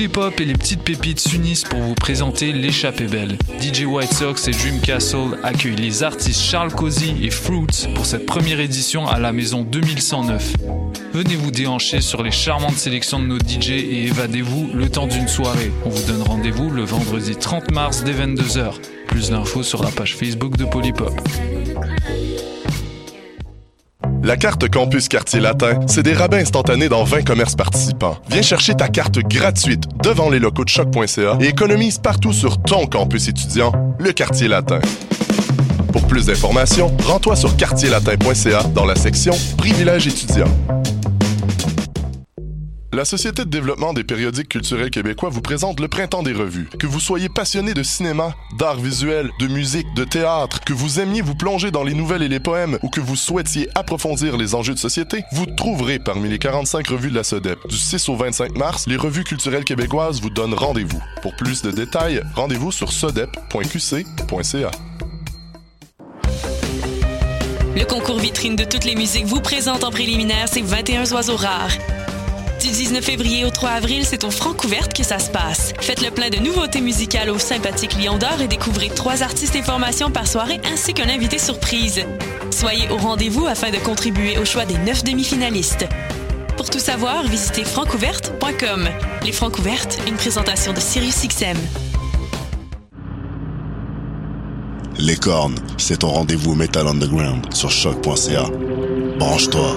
Polypop et les petites pépites s'unissent pour vous présenter l'échappée belle. DJ White Sox et Dream Castle accueillent les artistes Charles Cozy et Fruits pour cette première édition à la maison 2109. Venez vous déhancher sur les charmantes sélections de nos DJ et évadez-vous le temps d'une soirée. On vous donne rendez-vous le vendredi 30 mars dès 22h. Plus d'infos sur la page Facebook de Polypop. La carte Campus Quartier Latin, c'est des rabais instantanés dans 20 commerces participants. Viens chercher ta carte gratuite devant les locaux de choc.ca et économise partout sur ton campus étudiant, le Quartier Latin. Pour plus d'informations, rends-toi sur quartierlatin.ca dans la section Privilèges étudiants. La Société de développement des périodiques culturels québécois vous présente le Printemps des revues. Que vous soyez passionné de cinéma, d'art visuel, de musique, de théâtre, que vous aimiez vous plonger dans les nouvelles et les poèmes ou que vous souhaitiez approfondir les enjeux de société, vous trouverez parmi les 45 revues de la SODEP. Du 6 au 25 mars, les revues culturelles québécoises vous donnent rendez-vous. Pour plus de détails, rendez-vous sur sodep.qc.ca. Le concours vitrine de toutes les musiques vous présente en préliminaire ces 21 oiseaux rares. Du 19 février au 3 avril, c'est au Francouverte que ça se passe. Faites le plein de nouveautés musicales au sympathique Lion d'Or et découvrez trois artistes et formations par soirée ainsi qu'un invité surprise. Soyez au rendez-vous afin de contribuer au choix des neuf demi-finalistes. Pour tout savoir, visitez francouverte.com. Les Francouvertes, une présentation de SiriusXM. Les cornes, c'est ton rendez-vous Metal Underground sur choc.ca. Branche-toi.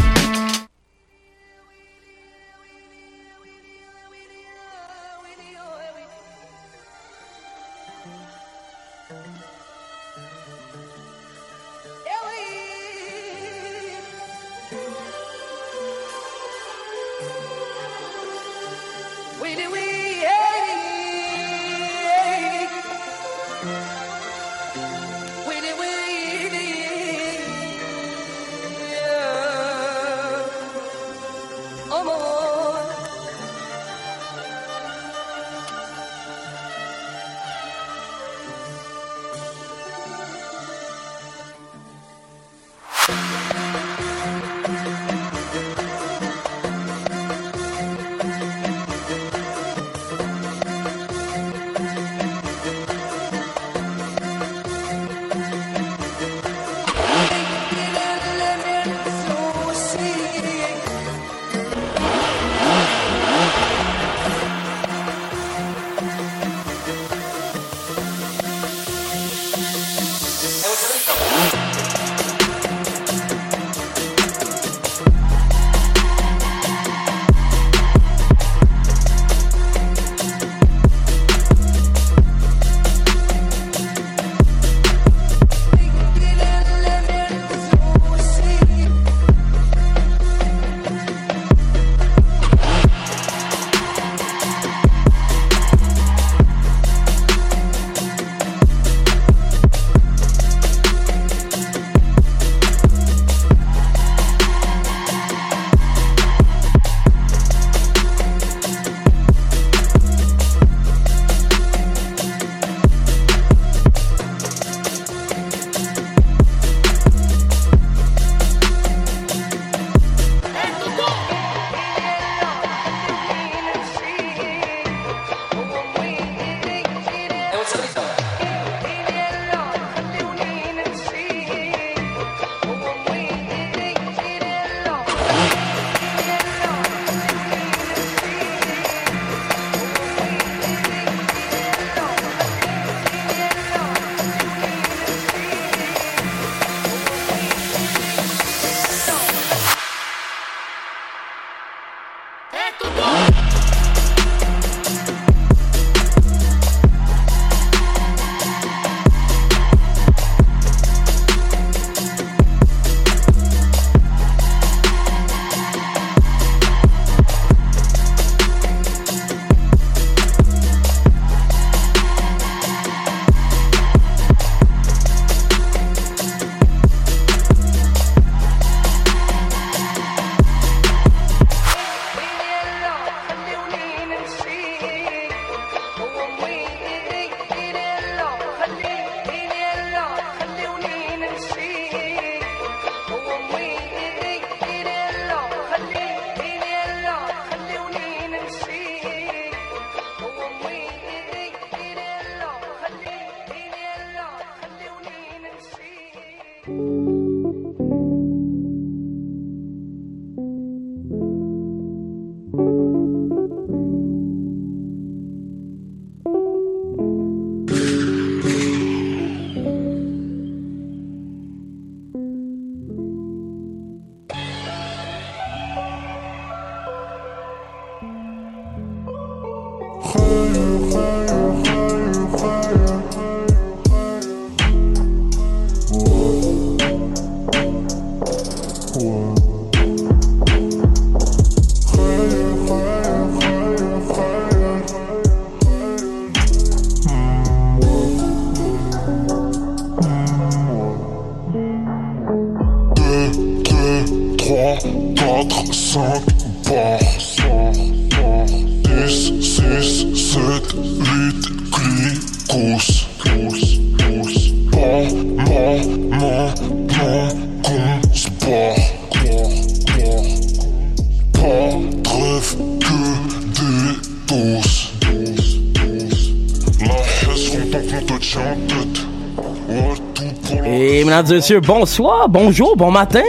Monsieur, bonsoir, bonjour, bon matin,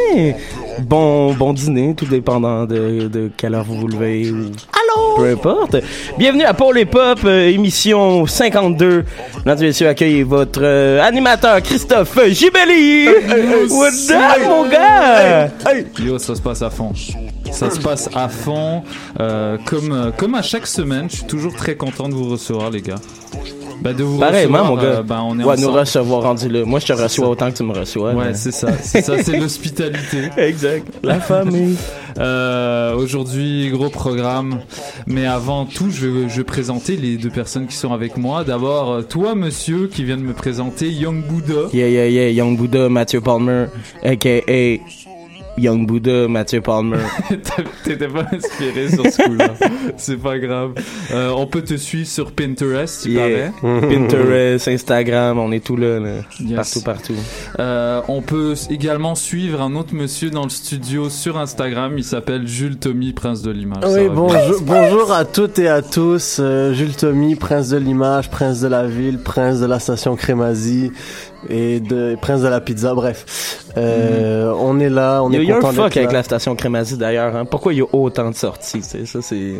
bon, bon dîner, tout dépendant de, de quelle heure vous vous levez ou Allô? peu importe. Bienvenue à Paul et Pop, euh, émission 52. Mesdames et messieurs, accueillez votre euh, animateur Christophe Gibelli. What's up, mon gars? Yo, ça se passe à fond. Ça se passe à fond. Euh, comme, comme à chaque semaine, je suis toujours très content de vous recevoir, les gars. Ben de vous Pareil, recevoir, mon gars. Euh, ben, on est ouais, nous recevoir rendu là. Moi, je te reçois autant que tu me reçois. Ouais, c'est ça. C'est ça, c'est l'hospitalité. exact. La famille. Euh, Aujourd'hui, gros programme. Mais avant tout, je vais, je vais présenter les deux personnes qui sont avec moi. D'abord, euh, toi, monsieur, qui vient de me présenter, Young Buddha. Yeah, yeah, yeah. Young Buddha, Mathieu Palmer, a.k.a. Young Buddha, Mathieu Palmer. T'étais pas inspiré sur ce coup-là. C'est pas grave. Euh, on peut te suivre sur Pinterest, tu yeah. Pinterest, Instagram, on est tout là, partout, partout. Euh, on peut également suivre un autre monsieur dans le studio sur Instagram. Il s'appelle Jules Tommy, Prince de l'image. Oui, bonjour, bonjour à toutes et à tous. Euh, Jules Tommy, Prince de l'image, Prince de la ville, Prince de la station Crémazie et de Prince de la pizza, bref. Euh, On est là, on est content Il y a un fuck avec la station Crémazie d'ailleurs. Hein. Pourquoi il y a autant de sorties Ça, c'est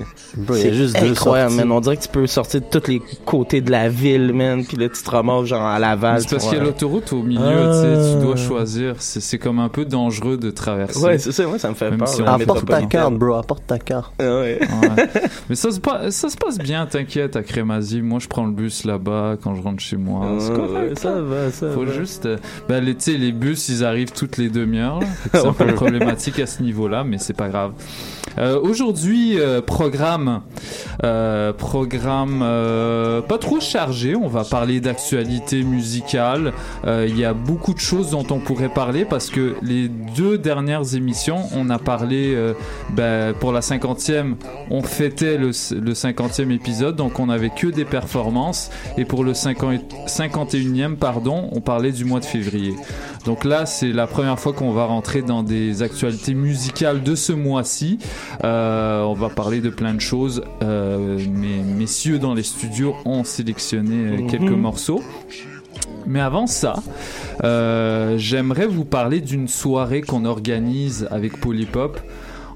c'est juste incroyable, man. On dirait que tu peux sortir de tous les côtés de la ville, man. Puis là, tu te ramasses genre à Laval. C'est parce qu'il y a l'autoroute au milieu, tu dois ah. choisir. C'est comme un peu dangereux de traverser. Ouais, c'est ça. Moi, ça me fait peur. Si apporte ta carte, bro. Apporte ta carte. Ah ouais. Mais ça se, passe, ça se passe bien, t'inquiète, à Crémazie. Moi, je prends le bus là-bas quand je rentre chez moi. Ah, ça va, ça faut juste. Euh, ben, les, les bus, ils arrivent toutes les demi-heures. C'est un peu problématique à ce niveau-là, mais c'est pas grave. Euh, Aujourd'hui, euh, programme, euh, programme euh, pas trop chargé. On va parler d'actualité musicale. Euh, il y a beaucoup de choses dont on pourrait parler parce que les deux dernières émissions, on a parlé ben, pour la cinquantième, on fêtait le, le 50e épisode, donc on avait que des performances. Et pour le 51e, pardon, on parlait du mois de février. Donc là, c'est la première fois qu'on va rentrer dans des actualités musicales de ce mois-ci. Euh, on va parler de plein de choses. Euh, mes messieurs dans les studios ont sélectionné euh, quelques mhm. morceaux. Mais avant ça, euh, j'aimerais vous parler d'une soirée qu'on organise avec Polypop.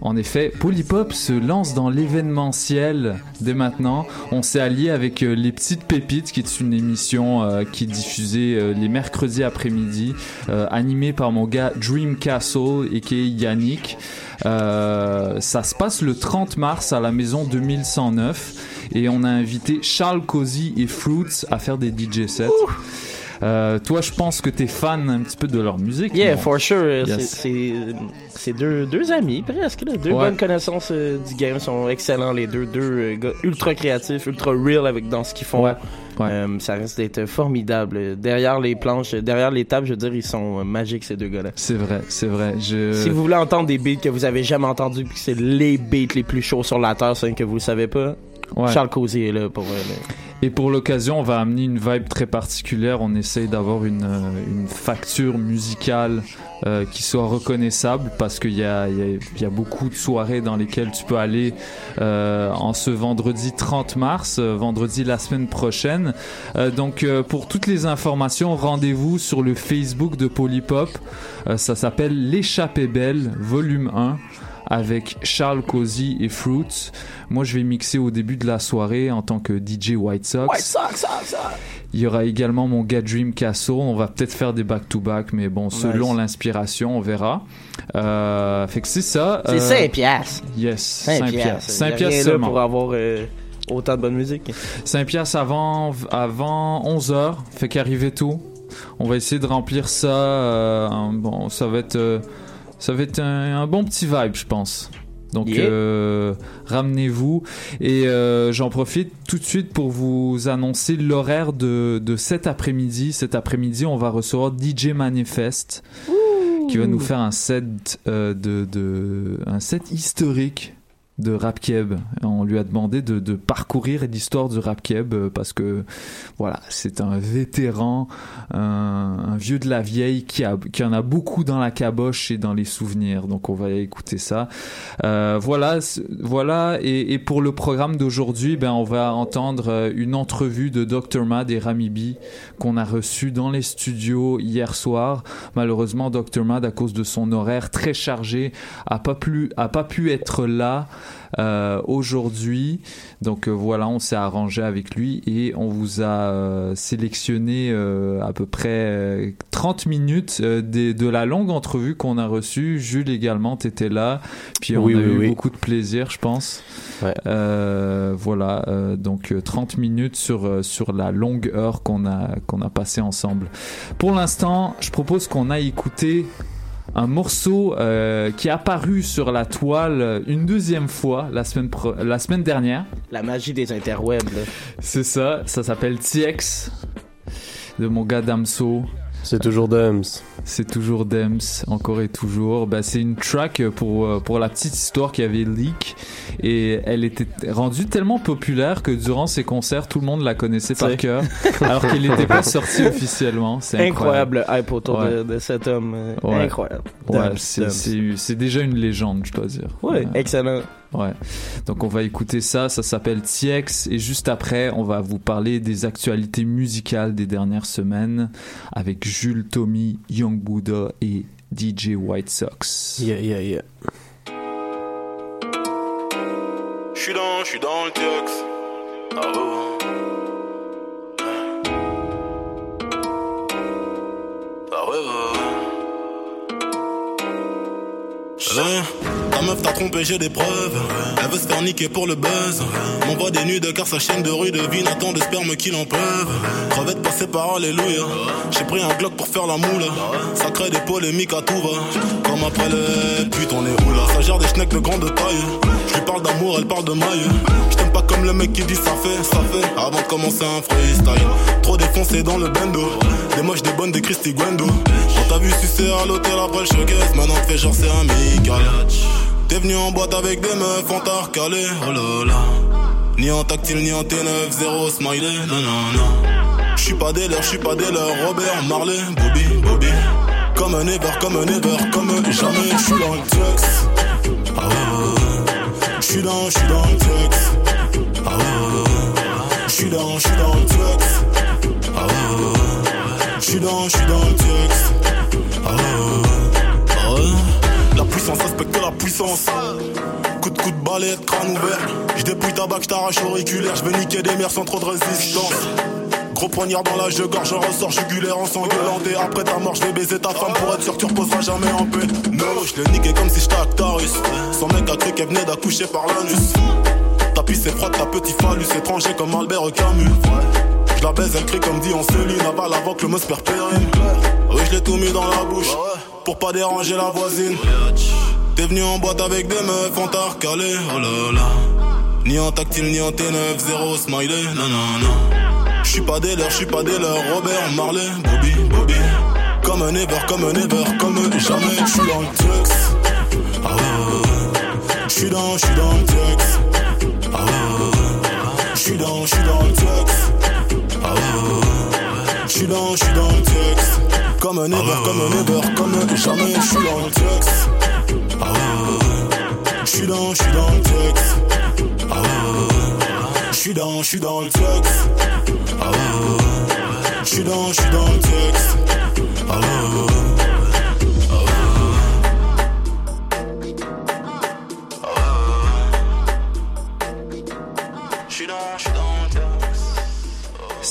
En effet, Polypop se lance dans l'événementiel dès maintenant. On s'est allié avec euh, Les Petites Pépites, qui est une émission euh, qui est diffusée euh, les mercredis après-midi, animée par mon gars Dream Castle et qui est Yannick. ça se passe le 30 mars à la maison 2109 et on a invité Charles Cozy et Fruits à faire des DJ sets. Euh, toi, je pense que t'es fan un petit peu de leur musique. Yeah, for sure. C'est deux, deux amis, presque. Deux bonnes connaissances euh, du game. sont excellents, les deux. Deux euh, gars ultra créatifs, ultra real avec, dans ce qu'ils font. ça risque d'être formidable. Derrière les planches, derrière les tables, je veux dire, ils sont magiques, ces deux gars-là. C'est vrai, c'est vrai. Je... Si vous voulez entendre des beats que vous avez jamais entendus, puis que c'est les beats les plus chauds sur la terre, c'est que vous le savez pas, Charles Cozy est là pour... Et pour l'occasion, on va amener une vibe très particulière. On essaye d'avoir une, euh, une, facture musicale euh, qui soit reconnaissable parce qu'il y a, il y, a, beaucoup de soirées dans lesquelles tu peux aller euh, en ce vendredi 30 mars, euh, vendredi la semaine prochaine. donc pour toutes les informations, rendez-vous sur le Facebook de Polypop. ça s'appelle L'échappée belle, volume 1 avec Charles Cozy et Fruits. Moi, je vais mixer au début de la soirée en tant que DJ White Sox. White Sox, Sox, Il y aura également mon gars Dream Castle. On va peut-être faire des back-to-back, mais bon, selon l'inspiration, on verra. Euh, fait que c'est ça. C'est 5 euh, piastres. Yes, 5 piastres. 5 piastres seulement. pour avoir... Euh, Autant de bonne musique. Saint-Pierre, c'est avant, avant 11h, fait qu'arriver tout. On va essayer de remplir ça. euh, bon, ça va être, euh, ça va être un, un bon petit vibe, je pense. Donc, Yeah. euh, ramenez-vous. Et euh, j'en profite tout de suite pour vous annoncer l'horaire de, de cet après-midi. Cet après-midi, on va recevoir DJ Manifest qui va nous faire un set euh, de, de un set historique de rap keb. On lui a demandé de, de parcourir l'histoire du rap euh, parce que voilà, c'est un vétéran, un, vieux de la vieille qui, a, qui en a beaucoup dans la caboche et dans les souvenirs. Donc on va écouter ça. Euh, voilà, voilà. Et, pour le programme d'aujourd'hui, ben on va entendre euh, une entrevue de Dr Mad et Rami B qu'on a reçu dans les studios hier soir. Malheureusement, Dr Mad, à cause de son horaire très chargé, a pas a pas pu être là euh, aujourd'hui. Donc euh, voilà, on s'est arrangé avec lui et on vous a euh, sélectionné euh, à peu près euh, 30 minutes euh, des- de la longue entrevue qu'on a reçue. Jules également, t'étais là. Puis on Oui, a oui, eu oui. beaucoup de plaisir, je pense. Ouais. Euh, voilà, euh, donc euh, 30 minutes sur, euh, sur la longue heure qu'on a, qu'on a passé ensemble. Pour l'instant, je propose qu'on aille écouter un morceau euh, qui est apparu sur la toile une deuxième fois la semaine, la semaine dernière. La magie des interwebs. C'est ça, ça s'appelle TX de mon gars Damso. C'est toujours Dums. C'est toujours Dems, encore et toujours. Bah, c'est une track pour, euh, pour la petite histoire qui avait leak et elle était rendue tellement populaire que durant ses concerts, tout le monde la connaissait par cœur alors qu'elle n'était pas sortie officiellement. C'est incroyable. Incroyable hype autour Ouais. de, de cet homme. euh, Ouais. Incroyable. Ouais, c'est- Dams. c'est c'est déjà une légende, je dois dire. Ouais, excellent. Ouais. Donc on va écouter ça, ça s'appelle TX et juste après, on va vous parler des actualités musicales des dernières semaines avec Jules Tommy, Young Buddha et DJ White Sox. Yeah, yeah, yeah. J'suis dans, j'suis dans le tux. Ah. Ah ouais. Hein, Ta meuf t'a trompé, j'ai des preuves. Elle veut se faire niquer pour le buzz. M'envoie des nudes car sa chaîne de rue devine attend de sperme qu'il en peuvent. Crevette passée par Alléluia. J'ai pris un Glock pour faire la moule. Ça crée des polémiques à tout va. Comme après le putain, où là Ça gère des schnecks de grande taille. Je lui parle d'amour, elle parle de maille. Je t'aime pas comme le mec qui dit ça fait, ça fait. Avant de commencer un freestyle. Trop défoncé dans le bendo. Des moches, des bonnes, des Christy Gwendo. On t'a vu sucer à l'hôtel après le showcase. Maintenant fais genre c'est amical. T'es venu en boîte avec des meufs, on t'a recalé. Oh là là. Ni en tactile, ni en T9, zéro smiley. Non, non, non. J'suis pas des leurs, j'suis pas des leurs. Robert, Marley, Bobby, Bobby. Comme un ever, comme un ever, comme jamais. J'suis dans le tux. Ah ouais, ouais. J'suis dans, j'suis dans le tux. Ah ouais. J'suis dans, j'suis dans le tux. Ah ouais. J'suis dans, j'suis dans le tux. Ah ouais. Puissance respecte la puissance. Coup de coup de balai, crâne ouvert. J'dépouille ta bague, j't'arrache auriculaire. J'vais niquer des mers sans trop de résistance. Gros poignard dans la je gorge, je ressors jugulaire en s'engueulant. Et après ta mort, j'vais baiser ta femme pour être sûr que tu reposeras jamais en paix. No, j'l'ai niqué comme si j'étais Actarus. Son mec a cru qu'elle venait d'accoucher par l'anus. Ta pisse est froide, ta petit phallus étranger comme Albert Camus. Je la baise, elle crie comme dit en Céline, avale avant que le mot se. Oui, je l'ai tout mis dans la bouche, pour pas déranger la voisine. T'es venu en boîte avec des meufs, on t'a recalé, oh là là. Ni en tactile, ni en T9, zéro smiley, non, non, non. J'suis pas des leurs, j'suis pas des leurs, Robert, Marley, Bobby, Bobby. Comme un ever, comme un ever, comme jamais, j'suis dans le tux. Ah ouais. J'suis dans, j'suis dans le tux. Ah ouais. J'suis dans, j'suis dans le tux. Ah ouais, ouais. J'suis dans, j'suis dans le tux. Comme un ever, comme un ever, comme jamais, j'suis dans le. Ah ouais, ouais, ouais. J'suis dans, dans le tux. Ah ouais, ouais, ouais. J'suis dans, dans le. Ah ouais, ouais, ouais. J'suis dans, dans le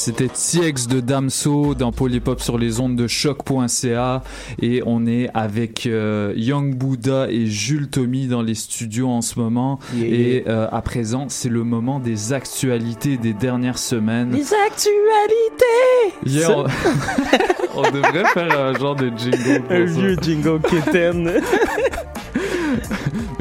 C'était TX de Damso dans Polypop sur les ondes de choc.ca et on est avec euh, Young Buddha et Jules Tommy dans les studios en ce moment Yeah. et euh, à présent c'est le moment des actualités des dernières semaines. Les actualités! Yeah, on... on devrait faire un genre de jingle pour Un ça. vieux jingle kitten.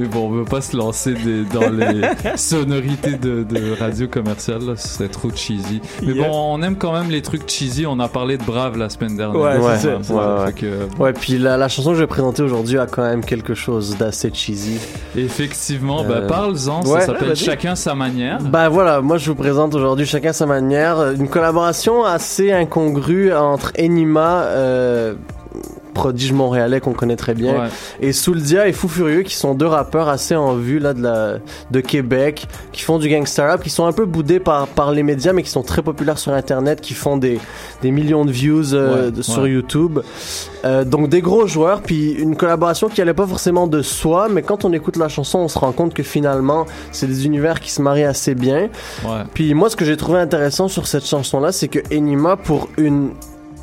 Mais bon, on veut pas se lancer des- dans les sonorités de, de radio commerciale, là, ce serait trop cheesy. Mais Yeah. bon, on aime quand même les trucs cheesy. On a parlé de Brave la semaine dernière. Ouais, Ouais, ça. ouais, que, Ouais, puis la, la chanson que je vais présenter aujourd'hui a quand même quelque chose d'assez cheesy. effectivement, Euh, bah, parle-en. ouais. ça s'appelle. Chacun sa manière. Bah voilà, moi je vous présente aujourd'hui chacun sa manière une collaboration assez incongrue entre Enima, euh, prodige montréalais qu'on connaît très bien, Ouais. et Souldia et Fou Furieux qui sont deux rappeurs assez en vue là de la de Québec qui font du gangster rap qui sont un peu boudés par par les médias mais qui sont très populaires sur internet qui font des des millions de views euh, Ouais, de- sur ouais. YouTube Euh, donc des gros joueurs puis une collaboration qui allait pas forcément de soi mais quand on écoute la chanson on se rend compte que finalement c'est des univers qui se marient assez bien puis moi, ce que j'ai trouvé intéressant sur cette chanson-là, c'est que Enima, pour une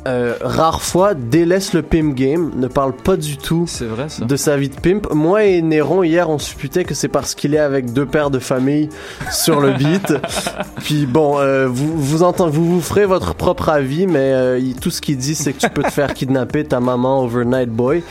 euh, rare fois, délaisse le pimp game, ne parle pas du tout vrai de sa vie de pimp. Moi et Néron, hier, on supputait que c'est parce qu'il est avec deux pères de famille sur le beat. Puis bon, euh, vous, vous, vous vous ferez votre propre avis, mais euh, il- tout ce qu'il dit, c'est que tu peux te faire kidnapper ta maman overnight boy.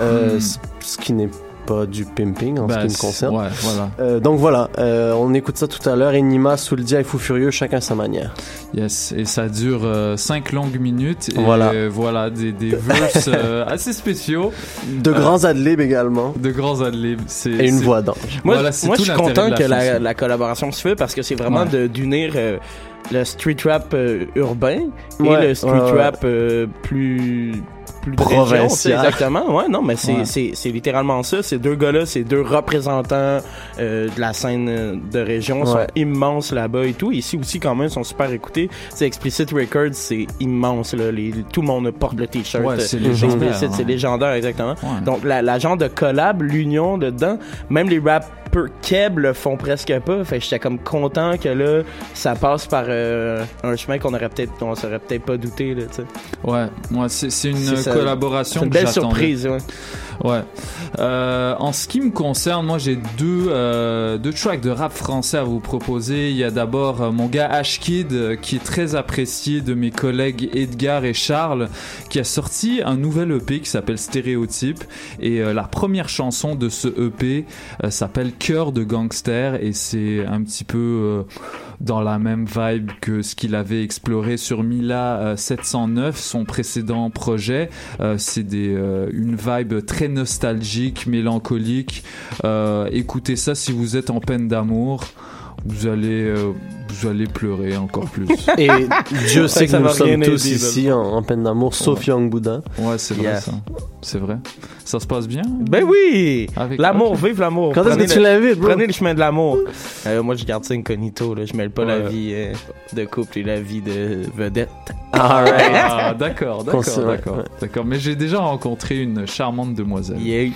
Euh, Ce qui n'est pas du pimping en Bah, ce qui me concerne. Ouais, voilà. Euh, donc voilà, euh, on écoute ça tout à l'heure. Enima, Souldia et Fou Furieux, chacun sa manière. Yes. Et ça dure 5 longues minutes. Et Voilà. euh, voilà, des, des verses euh, assez spéciaux. De Euh, grands adlibs également. De grands adlibs. C'est- Et une voix d'ange. Moi, Voilà, c'est moi tout je suis content la que la, collaboration se fait parce que c'est vraiment Ouais. de- d'unir euh, le street rap euh, urbain et Ouais, le street ouais, ouais. rap euh, plus plus de région, exactement. Ouais, non, mais c'est Ouais. c'est c'est littéralement ça. Ces deux gars-là, ces deux représentants euh, de la scène euh, de région sont Ouais. immenses là-bas et tout. Ici aussi, quand même, ils sont super écoutés. C'est Explicit Records, c'est immense là. Les, tout le monde porte le t-shirt. Ouais, c'est légendaire, Explicit, c'est légendaire, exactement. Ouais. Donc la, la genre de collab, l'union dedans, même les rappers keb le font presque pas. Fait que j'étais comme content que là, ça passe par euh, un chemin qu'on aurait peut-être, on serait peut-être pas douté là. tu sais. Ouais, moi c'est c'est une ça. collaboration une belle surprise. Ouais. Ouais. Euh, en ce qui me concerne, moi j'ai deux euh, deux tracks de rap français à vous proposer. Il y a d'abord euh, mon gars Ashkid euh, qui est très apprécié de mes collègues Edgar et Charles qui a sorti un nouvel EP qui s'appelle Stéréotype et euh, la première chanson de ce EP euh, s'appelle Cœur de gangster et c'est un petit peu euh, dans la même vibe que ce qu'il avait exploré sur Mila euh, 709, son précédent projet. Euh, c'est des euh, une vibe très nostalgique, mélancolique. Euh, écoutez ça si vous êtes en peine d'amour. Vous allez, euh, vous allez pleurer encore plus. Et Dieu sait que Ça nous sommes tous ici en, en peine d'amour, sauf Young Buddha. Ouais, c'est vrai Yeah. ça. C'est vrai. Ça se passe bien? Ben oui! L'amour, vive l'amour. Quand est-ce que tu l'invites, bro? Prenez le chemin de l'amour. Euh, moi, je garde ça incognito. Là. Je mêle pas la vie euh, de couple et la vie de vedette. Alright. Ah, d'accord, d'accord, d'accord. Mais j'ai déjà rencontré une charmante demoiselle. Yeah.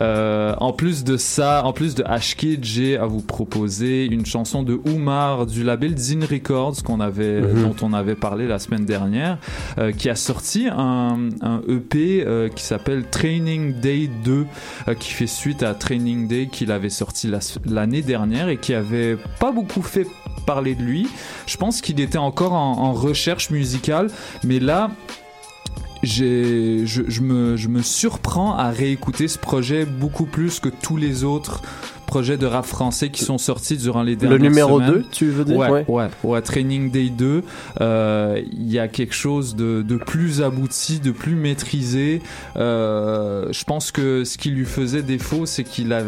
Euh, en plus de ça, en plus de Ashkid, j'ai à vous proposer une chanson de Oumar du label Zine Records qu'on avait, Mhm. dont on avait parlé la semaine dernière, euh, qui a sorti un, un EP euh, qui s'appelle Training Day 2, euh, qui fait suite à Training Day qu'il avait sorti la- l'année dernière et qui avait pas beaucoup fait parler de lui. Je pense qu'il était encore en, recherche musicale, mais là, je me surprends à réécouter ce projet beaucoup plus que tous les autres projets de rap français qui sont sortis durant les Le dernières numéro semaines. 2, tu veux dire? Ouais, ouais, ouais, Training Day 2, euh, il y a quelque chose de, de plus abouti, de plus maîtrisé. Euh, je pense que ce qui lui faisait défaut, c'est qu'il a,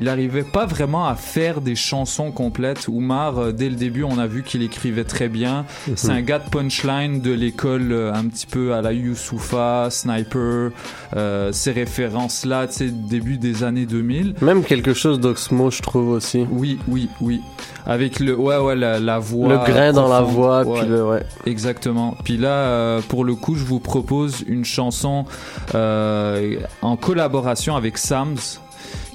il arrivait pas vraiment à faire des chansons complètes. Oumar, euh, dès le début, on a vu qu'il écrivait très bien. C'est un gars de punchline de l'école un petit peu à la Youssoufa, Sniper, euh, ces références-là, tu sais, début des années 2000. Même quelque chose d'Oxmo, je trouve aussi. Oui, oui, oui. Avec le, ouais, ouais, la, la voix. le grain dans la voix, Ouais, puis le, ouais. Exactement. Puis là, euh, pour le coup, je vous propose une chanson euh, en collaboration avec Sams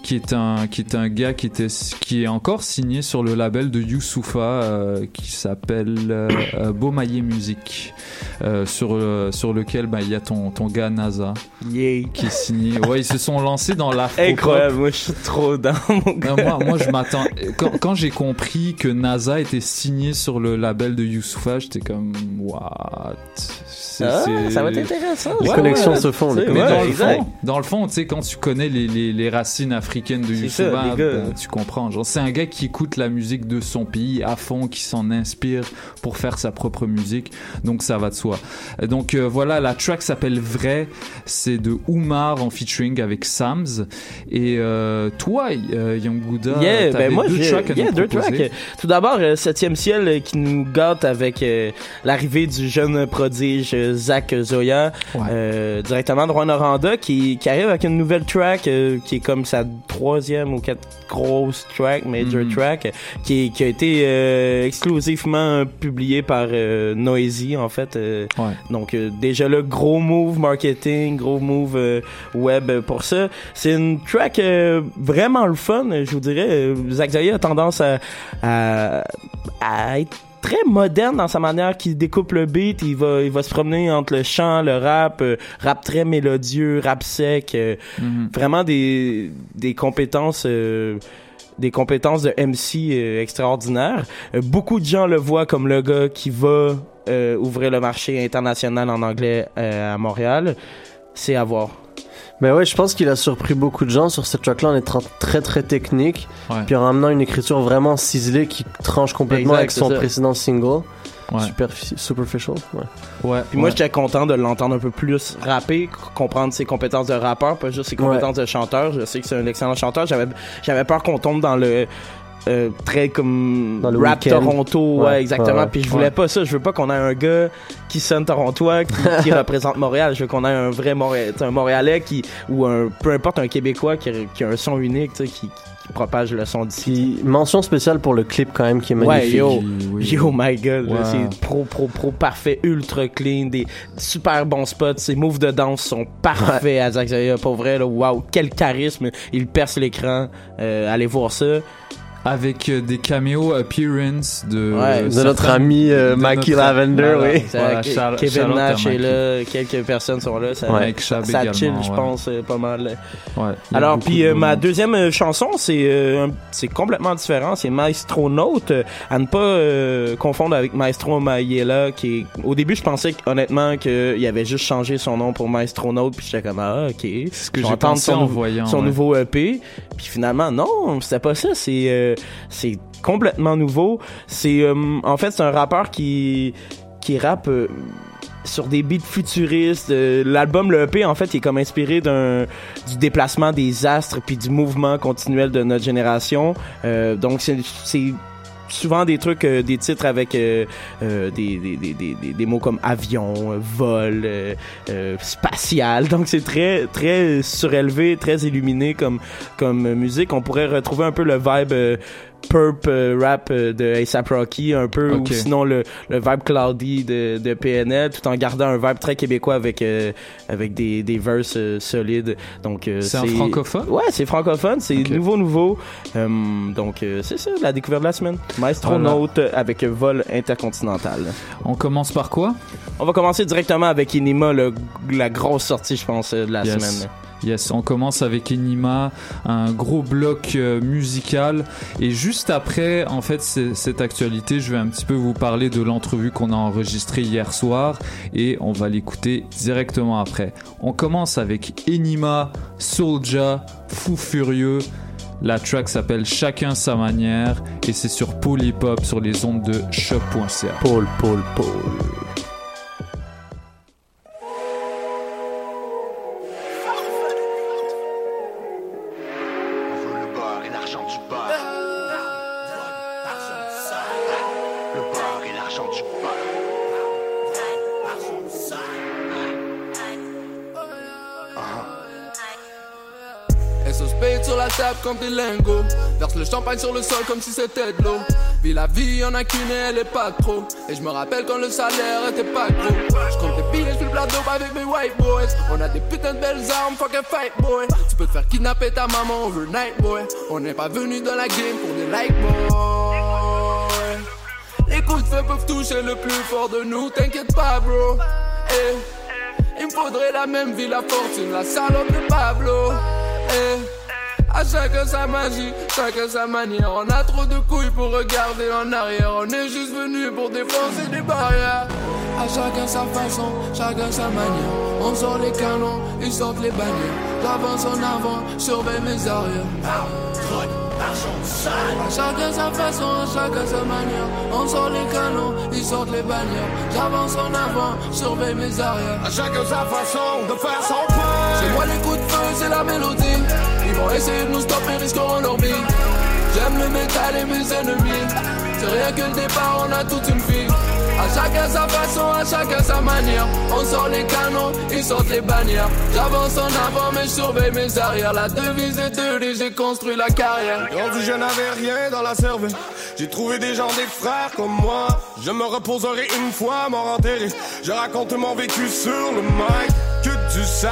qui est un qui est un gars qui était qui est encore signé sur le label de Youssoufa euh, qui s'appelle euh, euh, Beaumaillé Music euh, sur sur lequel bah, il y a ton ton gars NASA Yeah. qui est signé. Ouais, ils se sont lancés dans l'afro Incroyable, moi je suis trop dans mon gars. moi, moi, je m'attends. Quand, quand j'ai compris que NASA était signé sur le label de Youssoufa, j'étais comme, what? C'est- Ah, c'est- ça va être intéressant. Les Ouais, connexions ouais, se font. les Mais Ouais, dans, le fond, dans le fond, tu sais, quand tu connais les, les, les racines africaines de gars. ben, tu comprends. Genre, c'est un gars qui écoute la musique de son pays à fond, qui s'en inspire pour faire sa propre musique. Donc, ça va de soi. Donc, euh, voilà, la track s'appelle Vrai. C'est de Oumar en featuring avec Sams. Et euh, toi, euh, Young Gouda, Yeah, ben moi, deux tracks à yeah, nous deux tracks. Tout d'abord, euh, Septième ciel qui nous gâte avec euh, l'arrivée du jeune prodige euh, Zach Zoya, Ouais. euh, directement de Rwanda, qui, qui arrive avec une nouvelle track euh, qui est comme sa troisième ou quatre grosses track, major Mhm. track, qui, qui a été euh, exclusivement publiée par Noisy en fait. Ouais. donc déjà le gros move marketing, gros move web pour ça. C'est une track vraiment le fun, je vous dirais. Zach Zoya a tendance à, à, à être très moderne dans sa manière qu'il découpe le beat. Il va, il va se promener entre le chant, le rap, euh, rap très mélodieux, rap sec. euh, Mhm. Vraiment des, des compétences... euh, des compétences de MC extraordinaires. Beaucoup de gens le voient comme le gars qui va ouvrir le marché international en anglais à Montréal. C'est à voir. Mais ouais, je pense qu'il a surpris beaucoup de gens sur cette track-là en étant très très technique, Ouais. puis en ramenant une écriture vraiment ciselée qui tranche complètement Exact, avec son ça. précédent single. Ouais. Superfi- superficial. Ouais. Ouais. Puis moi, ouais. j'étais content de l'entendre un peu plus rapper, comprendre ses compétences de rappeur, pas juste ses compétences de chanteur. Je sais que c'est un excellent chanteur. J'avais, j'avais peur qu'on tombe dans le euh, très comme Dans le rap week-end. Toronto, ouais, Ouais, exactement. ouais, Puis je voulais ouais. pas ça. Je veux pas qu'on ait un gars qui sonne torontois, qui, qui représente Montréal. Je veux qu'on ait un vrai Montréal, un Montréalais qui ou un peu importe un Québécois qui, qui a un son unique, tu sais, qui, qui propage le son d'ici. Mention spéciale pour le clip quand même qui est Ouais, magnifique. yo. Oui. Yo my god, c'est pro pro pro parfait, ultra clean, des super bons spots, ses moves de danse sont parfaits à Zach pour vrai là, wow, quel charisme, il perce l'écran, euh, allez voir ça. Avec euh, des caméos appearance de, Ouais, de De notre ami euh, de Mackie notre- Lavender, Voilà. oui. Voilà, Kevin Nash est là, quelques personnes sont là, ça, Ouais. Ça chill, je pense, euh, pas mal. Alors, puis euh, ma deuxième euh, chanson, c'est euh, complètement différent. C'est Maestro Note, euh, à ne pas euh, confondre avec Maestro Mayela, qui. Au début, je pensais que, honnêtement qu'il avait juste changé son nom pour Maestro Note, puis j'étais comme, ah, ok. ce que j'ai pensé son, en voyant. son ouais. nouveau EP. Puis finalement, non, c'était pas ça. C'est euh, c'est complètement nouveau. C'est euh, en fait c'est un rappeur qui qui rappe euh, sur des beats futuristes. Euh, L'album, le EP, en fait, est comme inspiré du déplacement des astres puis du mouvement continuel de notre génération. Donc c'est souvent des trucs, euh, des titres avec euh, euh, des, des, des, des, mots comme avion, euh, vol, euh, spatial. Donc c'est très très surélevé, très illuminé comme comme musique. On pourrait retrouver un peu le vibe purp euh, rap euh, de ASAP Rocky, un peu ou sinon le, le vibe cloudy de, de PNL, tout en gardant un vibe très québécois avec avec des des verses euh, solides. Donc euh, C'est en francophone? Ouais, c'est francophone, c'est nouveau nouveau. Euh, donc euh, c'est ça la découverte de la semaine. Maestro Voilà. Note avec vol intercontinental. On commence par quoi? On va commencer directement avec Inima, le- la grosse sortie, je pense, euh, de la Yes. semaine. Yes, on commence avec Enima, un gros bloc euh, musical. Et juste après, en fait, cette actualité, je vais un petit peu vous parler de l'entrevue qu'on a enregistrée hier soir. Et on va l'écouter directement après. On commence avec Enima, Soulja, Fou Furieux. La track s'appelle Chacun sa manière. Et c'est sur Polypop sur les ondes de choc.ca. Paul, Paul, Paul. Sur comme des lingots. Verse le champagne sur le sol comme si c'était de l'eau. Vis la vie, y'en a qu'une et elle est pas trop. Et je me rappelle quand le salaire était pas gros. Je compte les billets, je le plateau avec mes white boys. On a des putains de belles armes, fuck a fight boy. Tu peux te faire kidnapper ta maman overnight boy. On n'est pas venu dans la game pour des like boy. Les coups de feu peuvent toucher le plus fort de nous, t'inquiète pas bro. Eh. Il me faudrait la même vie, la fortune, la salope de Pablo. Eh. À chacun sa magie, chacun sa manière. On a trop de couilles pour regarder en arrière. On est juste venu pour défoncer des barrières. À chacun sa façon, chacun sa manière. On sort les canons, ils sortent les bannières. J'avance en avant, surveille mes arrières. À chacun sa façon, à chacun sa manière. On sort les canons, ils sortent les bannières. J'avance en avant, surveille mes arrières. À chacun sa façon de faire son pain. C'est moi les coups de feu, c'est la mélodie. Vont essayer de nous stopper, risqueront leur vie. J'aime le métal et mes ennemis. C'est rien que le départ, on a toute une vie. À chacun sa façon, à chacun sa manière. On sort les canons, ils sortent les bannières. J'avance en avant, mais je surveille mes arrières. La devise est de j'ai construit la carrière. Grandi, je n'avais rien dans la cervelle. J'ai trouvé des gens, des frères comme moi. Je me reposerai une fois mort enterré. Je raconte mon vécu sur le mic. Du sale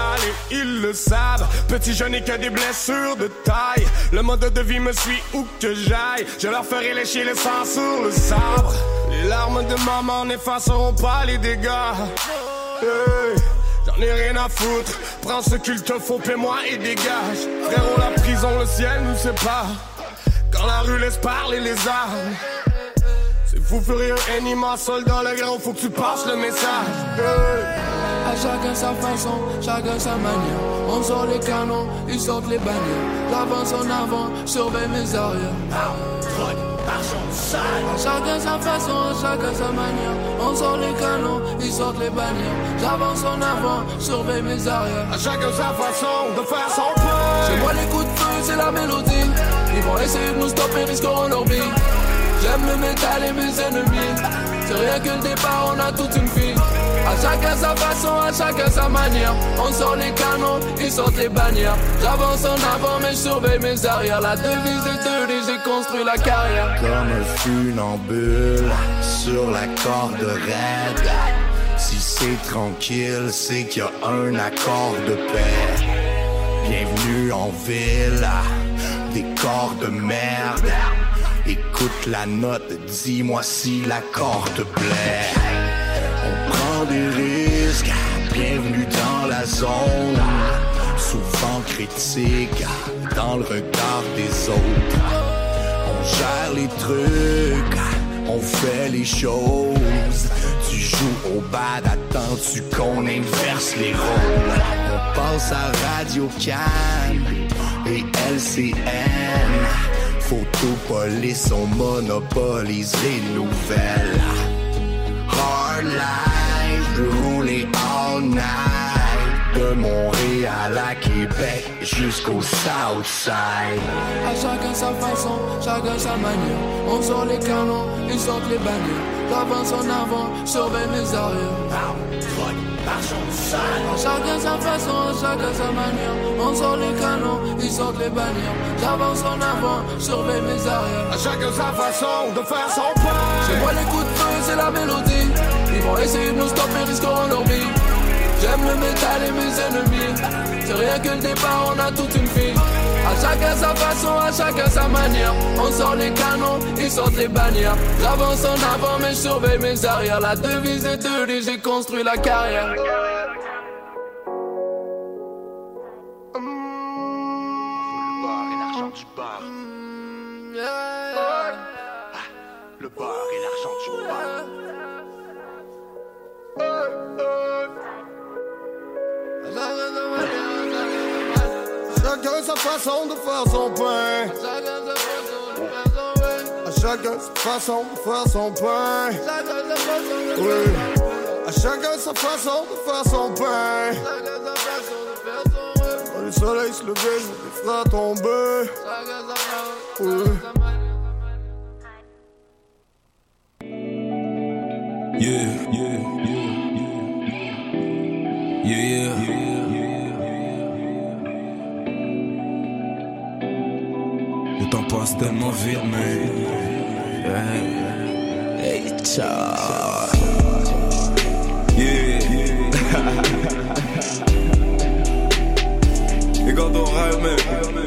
et ils le savent. Petit, je n'ai que des blessures de taille. Le mode de vie me suit où que j'aille. Je leur ferai lécher le sang sur le sabre. Les larmes de maman n'effaceront pas les dégâts. J'en ai rien à foutre. Prends ce qu'il te faut, paie-moi et dégage. Frérot, la prison, le ciel nous sépare. Quand la rue laisse parler les armes. C'est fou furieux, seul dans le grand, faut que tu passes le message. À chacun sa façon, chacun sa manière. On sort les canons, ils sortent les bannières. J'avance en avant, surveille mes arrières. À chacun sa façon, chacun sa manière. On sort les canons, ils sortent les bannières. J'avance en avant, surveille mes arrières. À chacun sa façon de faire son pain. Chez moi, les coups de feu, c'est la mélodie. Ils vont essayer de nous stopper, risqueront leur vie. J'aime le métal et mes ennemis. C'est rien que le départ, on a toute une vie. À chacun sa façon, à chacun sa manière. On sort les canons, ils sortent les bannières. J'avance en avant, mais je surveille mes arrières. La devise est de j'ai construit la carrière. Comme un funambule sur la corde raide. Si c'est tranquille, c'est qu'il y a un accord de paix. Bienvenue en ville, des corps de merde. Écoute la note, dis-moi si l'accord te plaît. Bienvenue dans la zone. Souvent critique dans le regard des autres. On gère les trucs, on fait les choses. Tu joues au bad, attends-tu qu'on inverse les rôles? On passe à Radio Cannes et LCN. Photo police, on monopolise les nouvelles. Hard life, rouler all night. De Montréal à Québec jusqu'au Southside. À chacun sa façon, chacun sa manière. On sort les canons, ils sortent les bannières. J'avance en avant, surveille mes arrières. À chacun sa façon, chacun sa manière. On sort les canons, ils sortent les bannières. J'avance en avant, surveille mes arrières. À chacun sa façon de faire son pain. Chez moi, les coups de feu, c'est la mélodie. Vont essayer de nous stopper, risqueront leur vie. J'aime le métal et mes ennemis. C'est rien que le départ, on a toute une vie. À chacun sa façon, à chacun sa manière. On sort les canons, ils sortent les bannières. J'avance en avant, mais je surveille mes arrières. La devise est de j'ai construit la carrière. Chacun sa façon de faire son pain. À chacun sa façon de faire son pain. Oui. À chacun sa façon de faire son pain. Quand le soleil se levait, je les ferai tomber. Oui. Yeah, yeah, yeah, yeah, yeah. Le temps passe tellement vite, mais Hey, ciao. Yeah. Et quand on rêve,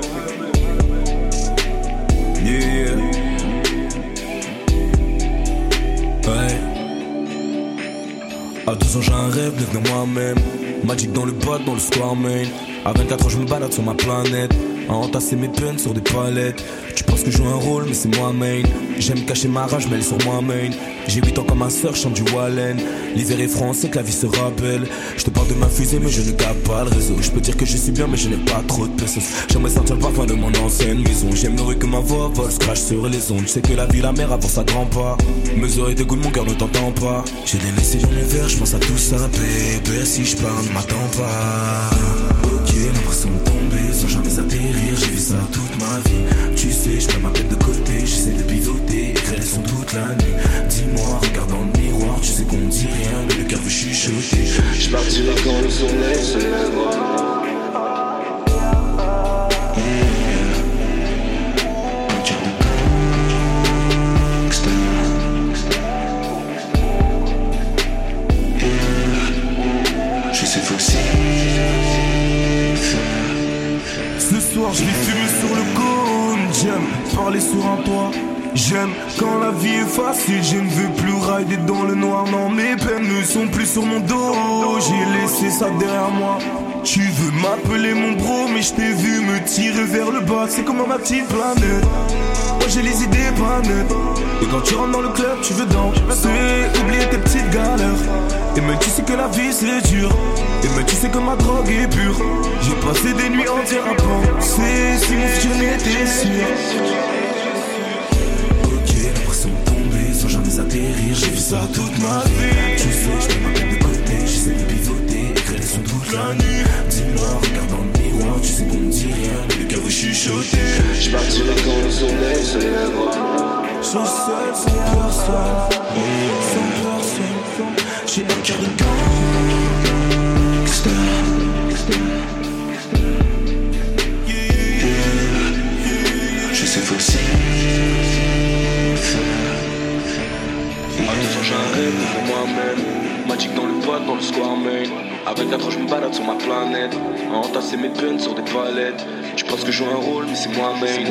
ans, j'ai un rêve, devenir moi-même. Magic dans le bot, dans le square main. À 24 ans, je me balade sur ma planète. À entasser mes peines sur des palettes. Tu penses que je joue un rôle, mais c'est moi main. J'aime cacher ma rage, mais elle sur moi main. J'ai 8 ans comme ma soeur, chante du Wallen. L'hiver est français, que la vie se rappelle. Je te parle de ma fusée, mais je ne capte pas le réseau. Je peux dire que je suis bien, mais je n'ai pas trop de pesos. J'aimerais sentir le parfum de mon ancienne maison. J'aime le que ma voix vole, crash sur les ondes. Je sais que la vie, la mer avance à grands pas. Mes oreilles dégoûtent, mon cœur ne t'entend pas. J'ai des messages dans les verres, je pense à tout ça, bébé. Si je parle, ne m'attends pas. Ok, l'impression de tomber sans jamais atterrir. J'ai vu ça toute Tu sais, je mets ma tête de côté, j'essaie de pivoter, écrire les toute la nuit. Dis-moi, regarde dans le miroir, tu sais qu'on dit rien, mais le cœur veut chuchoter. Je partirai quand le soleil se lèvera. Je vais fumer parler sur un toit. J'aime quand la vie est facile Je ne veux plus rider dans le noir. Non mes peines ne sont plus sur mon dos. J'ai laissé ça derrière moi. Tu veux m'appeler mon bro Mais je t'ai vu me tirer vers le bas. C'est comme ma petite planète. Moi j'ai les idées pas nettes. Et quand tu rentres dans le club tu veux danser. Oublier tes petites galères. Et même tu sais que la vie c'est dur Et même tu sais que ma drogue est pure J'ai passé des nuits entières à penser Si mon futur n'était sûr Ok, l'impression de tomber sans jamais atterrir. J'ai vu ça toute ma vie. Tu sais, je mets ma tête de côté, j'essaie de pivoter, écrire les sons toute la nuit. Dis-moi, regarde dans le miroir, tu sais qu'on me dit rien, mais le cœur veut chuchoter. Je partirai quand le soleil se lèvera. Je seul, sans personne Sans personne J'ai un cœur de mes peines sur des palettes Tu penses que je joue un rôle mais c'est moi-même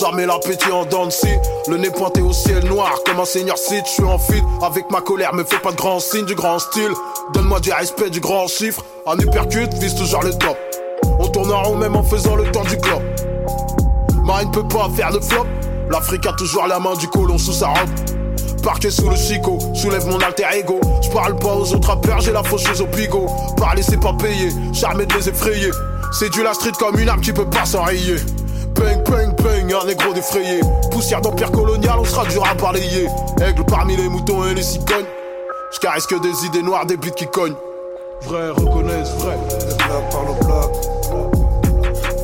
jamais l'appétit en danse Le nez pointé au ciel noir comme un seigneur Sith Je suis en fit avec ma colère me fais pas de grands signes du grand style. Donne-moi du respect du grand chiffre. Un uppercut vise toujours le top. On tourne en rond même en faisant le temps du club. Marine peut pas faire de flop. L'Afrique a toujours la main du colon sous sa robe. Parqué sous le chicot, soulève mon alter ego. Je parle pas aux autres rappeurs, j'ai la faucheuse au pigot Parler c'est pas payer, charmer de les effrayer. C'est du la street comme une arme qui peut pas s'enrayer Bang, bang, bang, un négro défrayé. Poussière d'empire colonial, on sera dur à balayer. Aigle parmi les moutons et les cigognes. Je caresse que des idées noires, des bites qui cognent. Vrai, reconnaissent, vrai. Le bloc par le bloc.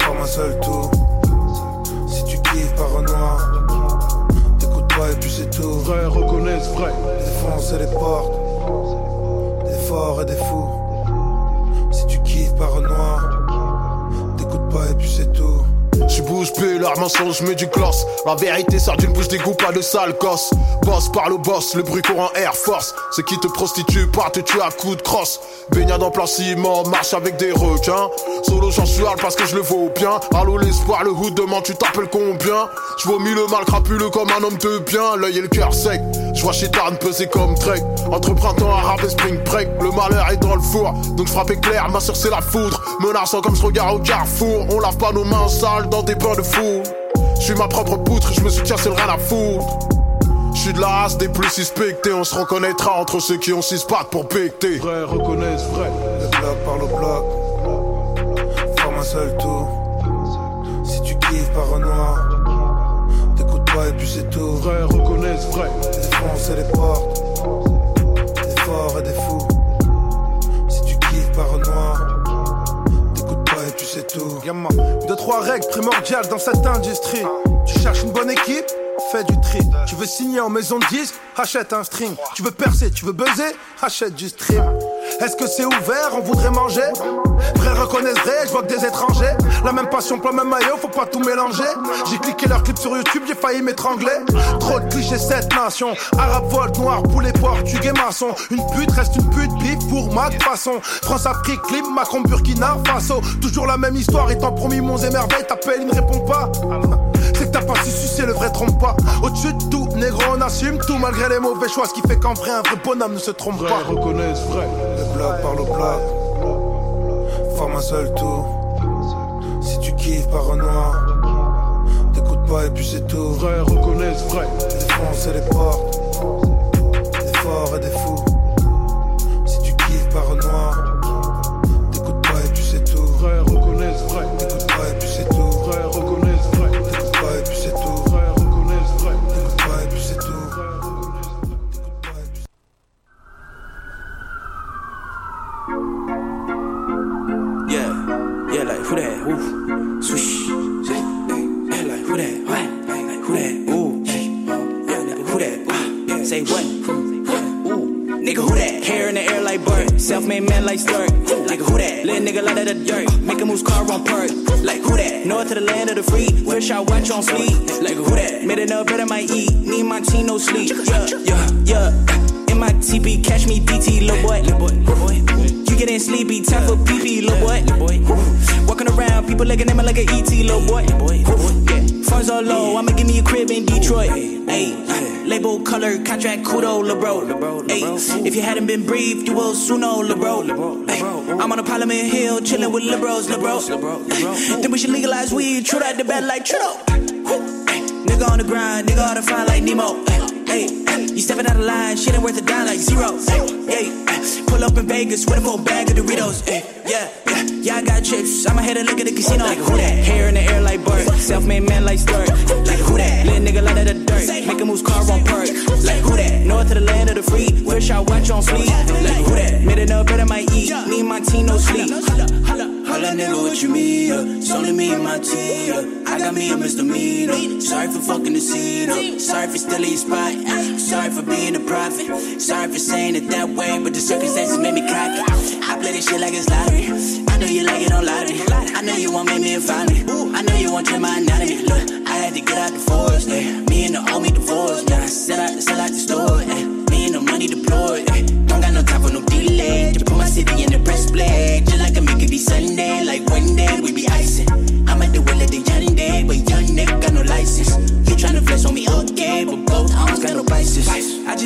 Forme un seul tour. Si tu kiffes par un noir, t'écoutes pas et puis c'est tout. Vrai, reconnaissent, vrai. Défoncer les portes. Des forts et des fous. Si tu kiffes par un noir, t'écoutes pas et puis c'est tout. Bouge plus, leur mensonge, mets du gloss. La vérité sort d'une bouche d'égout, pas de sale gosse. Boss parle au boss, le bruit court en Air Force. C'est qui te prostitue, pas te tue à coups de crosse. Baignade en plein ciment, marche avec des requins. Solo, j'en suis hâle parce que je le vaux bien. Allô, l'espoir, le hood demande, tu t'appelles combien? Je vomis le mal crapuleux comme un homme de bien. L'œil et le cœur sec. Je vois Chitan peser comme Drake. Entre printemps arabe et spring break. Le malheur est dans le four, donc je frappe éclair, ma soeur c'est la foudre. Menaçant comme ce regard au carrefour. On lave pas nos mains sales dans des bains de fou. Je suis ma propre poutre, je me soutiens, c'est le rien à foutre. Je suis de la race des plus suspectés, on se reconnaîtra entre ceux qui ont six pattes pour pecter. Vrai, reconnaissent, vrai. Le bloc par le bloc. Forme un seul par un noir. T'écoutes pas et puis c'est tout. Vrai, reconnaissent vrai. Défoncer les portes. Des forts et des fous. C'est tout. Gamin, deux, trois règles primordiales dans cette industrie. Tu cherches une bonne équipe Fais du tri. Tu veux signer en maison de disque Achète un string. Tu veux percer, tu veux buzzer Achète du stream. Est-ce que c'est ouvert On voudrait manger? Vrai reconnaissent je vois que des étrangers. La même passion, plein même maillot, faut pas tout mélanger. J'ai cliqué leur clip sur YouTube, j'ai failli m'étrangler. Trop de clichés, cette nation. Arabe, volte, noir, poulet, portugais, maçon. Une pute reste une pute, bif pour ma façon. France, Afrique, Clip, Macron, Burkina, Faso. Toujours la même histoire, étant promis, mon émerveil, t'appelles, il ne répond pas. T'as pas su sucer le vrai trompe pas. Au-dessus de tout, négro, on assume tout malgré les mauvais choix. Ce qui fait qu'en vrai, un vrai bonhomme ne se trompe Vrai, pas. reconnaissent vrai. Le bloc par le bloc. Forme un seul tout. Si tu kiffes par un noir. T'écoutes pas et puis c'est tout. Vrai, reconnaissent vrai. Les portes. Des forts et des fous. Watch on sleep. Like who that? Made enough better might eat, me and my team no sleep. Ayy, if you hadn't been briefed, you will soon know, lil bro. Ayy, I'm on a Parliament Hill, chilling with bros, lil. Then we should legalize weed, true that the bed like Trudeau. Nigga on the grind, nigga oughta find like Nemo. Hey, you stepping out of line, shit ain't worth a dime like zero. Hey, hey, pull up in Vegas with a full bag of Doritos. Yeah, yeah, yeah, I got chips. I'ma head and look at the casino. Like who that? Hair in the air like bird. Self-made man like Sturk. Like who that? Little nigga out of the dirt. Make a moves car on perk. Like who that? North of the land of the free. Wish I watch on sleep. Like who that? Made enough better might eat. Me and my team no sleep. Holla nigga, what you mean? Uh? It's only me and my team. Uh? I got me a misdemeanor. Sorry for fucking the scene up. Sorry for stealing your spot. Sorry for being a prophet. Sorry for saying it that way, but the circumstances made me cocky. I play this shit like it's lottery. I know you like it on lottery. I know you want me me and find me. I know you want to my anatomy. Look, I had to get out the forest. Eh.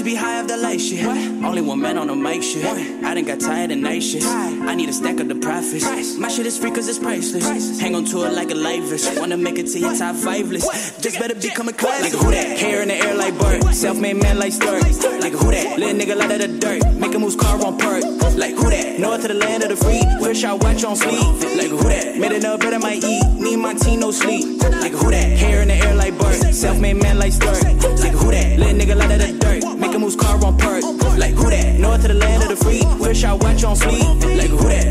Be high off the light shit. Only one man on the mic shit. I done got tired of night shit. I need a stack of the profits. My shit is free cause it's priceless. Hang on to it like a life vest. Wanna make it to your top five list. Just better become a class. Like who that? Hair in the air like bird. Self-made man like Sturk. Like who that? Little nigga out of the dirt. Make a moves car on perk. Like who that? North of the land of the free. Wish I watch on sleep. Like who that? Made enough better might eat. Me and my team no sleep. Like who that? Hair in the air like bird. Self-made man like Sturk. Wish I watch on sleep. Like who that?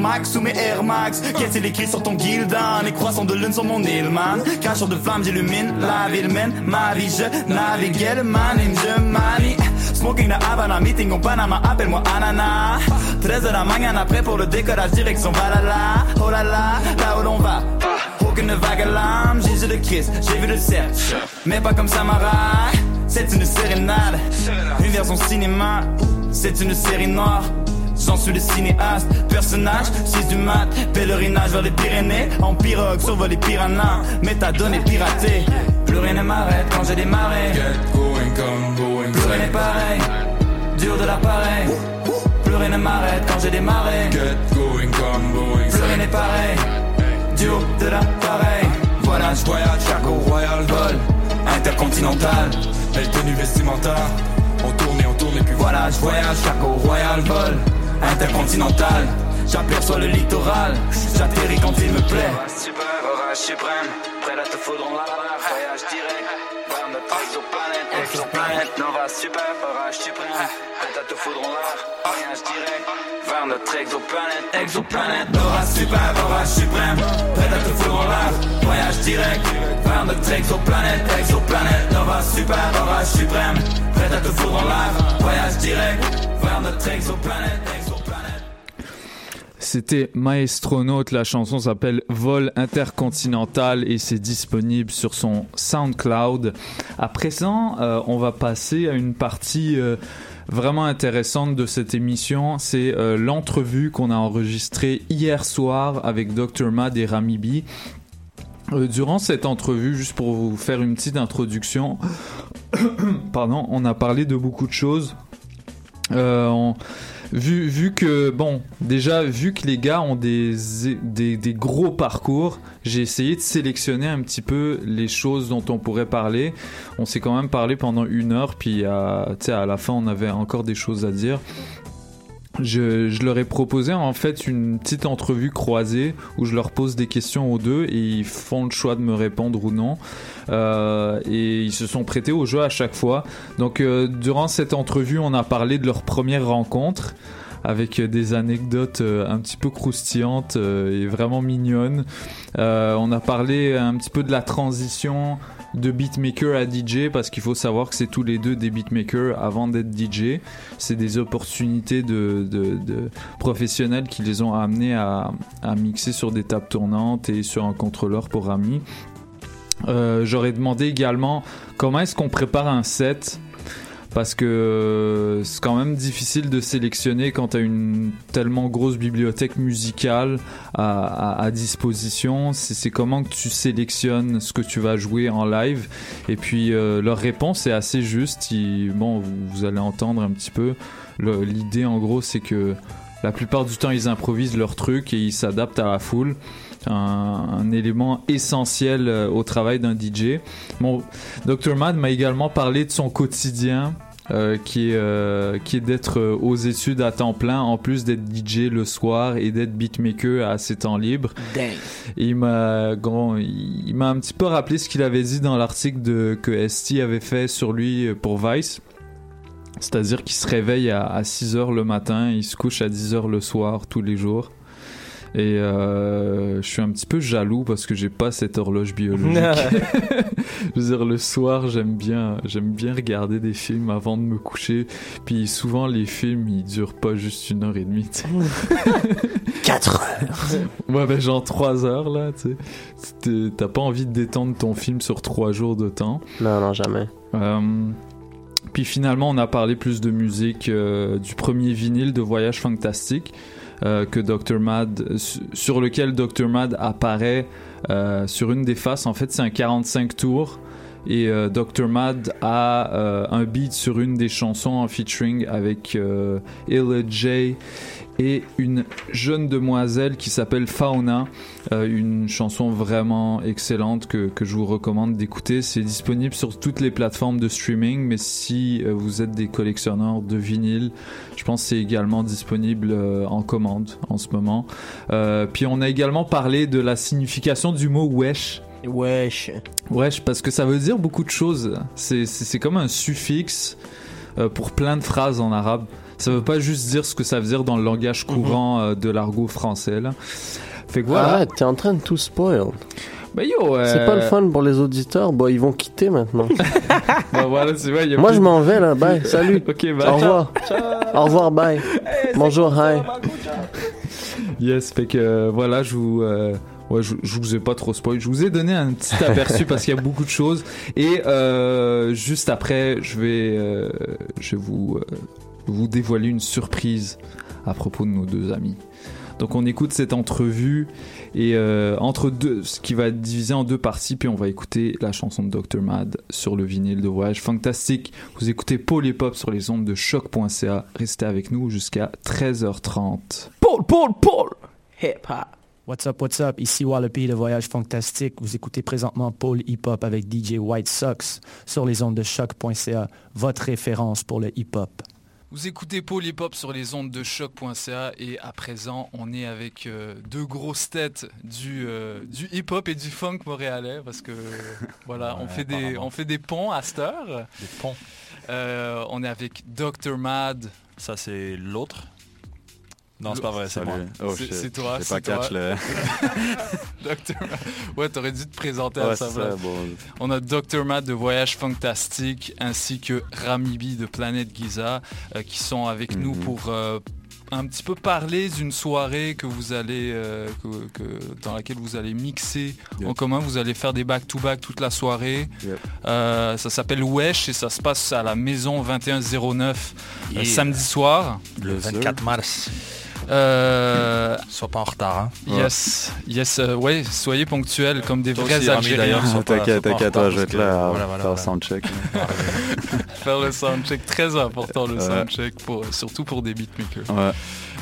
Max sous mes Air Max. Qu'est-ce écrit sur ton Gildan Les croissants de lune sur mon man. Cracheur de flammes, j'illumine la ville mène Ma vie, je navigue le man et je manie Smoking the Havana, meeting au Panama, appelle-moi Anana. 13 de la mañana, prêt pour le décollage, direction Valhalla. Oh là là, là où l'on va? Aucune vague à l'âme, j'ai le Christ, j'ai vu le cercle Mais pas comme Samurai c'est une sérénade, une version cinéma. C'est une série noire. J'en suis le cinéaste, personnage, 6 du mat, pèlerinage vers les Pyrénées, en pirogue, survol les piranhas, méthadone et piraté. Plus rien ne m'arrête quand j'ai démarré. Get going, come going, Plus rien n'est pareil, dur de l'appareil. Plus rien ne m'arrête quand j'ai démarré. Get going, come going, Plus rien n'est pareil, dur de l'appareil. Voilà, je voyage, Chaco Royal Vol, intercontinental. Belle tenue vestimentaire, on tourne et on tourne et puis voilà, je voyage, Chaco Royal Vol, intercontinental. J'aperçois le littoral, j'atterris quand il me plaît. Super, orage suprême, prêt à te foutre en voyage direct, vers notre exoplanète, exoplanète, Nova super, orage suprême, prêt à te foutre en l'air, voyage direct, vers notre exoplanète, exoplanète, Nova super, orage suprême, prêt à te foutre en l'air, voyage direct, vers notre exoplanète, exoplanète, Nova super, orage suprême, prêt à te foutre en l'air, voyage direct, vers notre exoplanète, exoplanète. C'était Maestronaute, la chanson s'appelle Vol intercontinental et c'est disponible sur son SoundCloud. À présent, euh, on va passer à une partie euh, vraiment intéressante de cette émission, c'est euh, l'entrevue qu'on a enregistrée hier soir avec Dr. Mad et Rami B. Euh, durant cette entrevue, juste pour vous faire une petite introduction, pardon, on a parlé de beaucoup de choses. On- vu, vu que, bon, déjà, vu que les gars ont des, des, gros parcours, j'ai essayé de sélectionner un petit peu les choses dont on pourrait parler. On s'est quand même parlé pendant une heure, puis sais, à la fin, on avait encore des choses à dire. Je, je leur ai proposé en fait une petite entrevue croisée où je leur pose des questions aux deux et ils font le choix de me répondre ou non. Euh, et ils se sont prêtés au jeu à chaque fois. Donc euh, durant cette entrevue, on a parlé de leur première rencontre avec des anecdotes euh, un petit peu croustillantes euh, et vraiment mignonnes. Euh, on a parlé un petit peu de la transition de beatmaker à DJ parce qu'il faut savoir que c'est tous les deux des beatmakers avant d'être DJ. C'est des opportunités de, professionnels qui les ont amenés à, mixer sur des tables tournantes et sur un contrôleur pour Rami. Euh, J'aurais demandé également comment est-ce qu'on prépare un set parce que euh, c'est quand même difficile de sélectionner quand tu as une tellement grosse bibliothèque musicale à, à- à disposition. C'est comment que tu sélectionnes ce que tu vas jouer en live. Et puis euh, leur réponse est assez juste. Ils- bon, vous, vous allez entendre un petit peu. L'idée en gros, c'est que la plupart du temps, ils improvisent leur truc et ils s'adaptent à la foule. Un, un élément essentiel euh, au travail d'un DJ. Bon, Dr. Mad m'a également parlé de son quotidien. euh, qui est, euh, qui est d'être euh, aux études à temps plein en plus d'être DJ le soir et d'être beatmaker à ses temps libres. Dang. Et il m'a il un petit peu rappelé ce qu'il avait dit dans l'article de que ST avait fait sur lui pour Vice. C'est-à-dire qu'il se réveille à, à 6 heures le matin, il se couche à 10 heures le soir tous les jours. Et euh, je suis un petit peu jaloux parce que j'ai pas cette horloge biologique. je veux dire, le soir, j'aime bien, j'aime bien regarder des films avant de me coucher. Puis souvent, les films, ils durent pas juste une heure et demie. tu sais. 4 heures. Ouais, ben genre 3 heures là, tu T'as pas envie de détendre ton film sur 3 jours de temps. Non, non, jamais. Euh, puis finalement, on a parlé plus de musique euh, du premier vinyle de Voyage Fantastique euh, que Dr. Mad, su- sur lequel Dr. Mad apparaît euh, sur une des faces. En fait, c'est un 45 tours. Et euh, Dr. Mad a euh, un beat sur une des chansons en featuring avec euh, Ella J et une jeune demoiselle qui s'appelle Fauna. Euh, une chanson vraiment excellente que, que je vous recommande d'écouter. C'est disponible sur toutes les plateformes de streaming, mais si vous êtes des collectionneurs de vinyle, je pense que c'est également disponible en commande en ce moment. Puis on a également parlé de la signification du mot wesh. Wesh. Wesh, parce que ça veut dire beaucoup de choses. C'est- C'est c'est comme un suffixe euh, pour plein de phrases en arabe. Ça veut pas juste dire ce que ça veut dire dans le langage courant euh, de l'argot français. Là. Fait que voilà. Arrête, t'es en train de tout spoil. Bah yo, euh, C'est pas le fun pour les auditeurs? Bah, ils vont quitter maintenant. Bah voilà, c'est vrai, il y a Moi, plus- je m'en vais là. Bye. Salut. Ok, bye. Au revoir. Au revoir. Bye. Bonjour. Hi. Yes, fait que euh, voilà, je vous, euh, ouais, je, je vous ai pas trop spoil. Je vous ai donné un petit aperçu parce qu'il y a beaucoup de choses. Et euh, juste après, je vais, euh, je vais vous, euh, vous dévoiler une surprise à propos de nos deux amis. Donc on écoute cette entrevue et euh, entre deux, ce qui va être divisé en deux parties, puis on va écouter la chanson de Dr Mad sur le vinyle de voyage fantastique. Vous écoutez Paul et Pop sur les ondes de choc.ca. Restez avec nous jusqu'à 13h30. Paul, Paul, Paul. Hip hop. What's up, what's up? Ici Wallopy de Voyage Fantastique. Vous écoutez présentement Paul Hip Hop avec DJ White Sox sur les ondes de choc.ca, votre référence pour le hip hop. Vous écoutez Paul Hip Hop sur les ondes de choc.ca et à présent on est avec euh, deux grosses têtes du, euh, du hip hop et du funk montréalais parce que voilà on, fait des, on fait des ponts à cette heure. Des ponts. Euh, on est avec Dr Mad. Ça c'est l'autre Non, c'est pas vrai, c'est Salut. moi. Oh, C'est- toi, c'est pas catch toi. le. Dr. Mad. Ouais, t'aurais dû te présenter à Ouais, sa c'est place. ça, bon. On a Dr. Matt de Voyage Fantastique ainsi que Ramibi de Planète Giza euh, qui sont avec nous Mhm. pour euh, un petit peu parler d'une soirée que vous allez euh, que- que- dans laquelle vous allez mixer Yep. en commun. Vous allez faire des back-to-back toute la soirée. Yep. Euh, ça s'appelle Wesh et ça se passe à la maison 2109 euh, Yeah. samedi soir. Le 24 mars. Euh, Sois pas en retard. Hein. Yes, yes, euh, ouais, soyez ponctuels comme des vrais Algériens. T'inquiète, t'inquiète, je vais être là voilà, voilà, faire voilà. soundcheck. faire le soundcheck très important le Ouais. soundcheck pour surtout pour des beatmakers Ouais.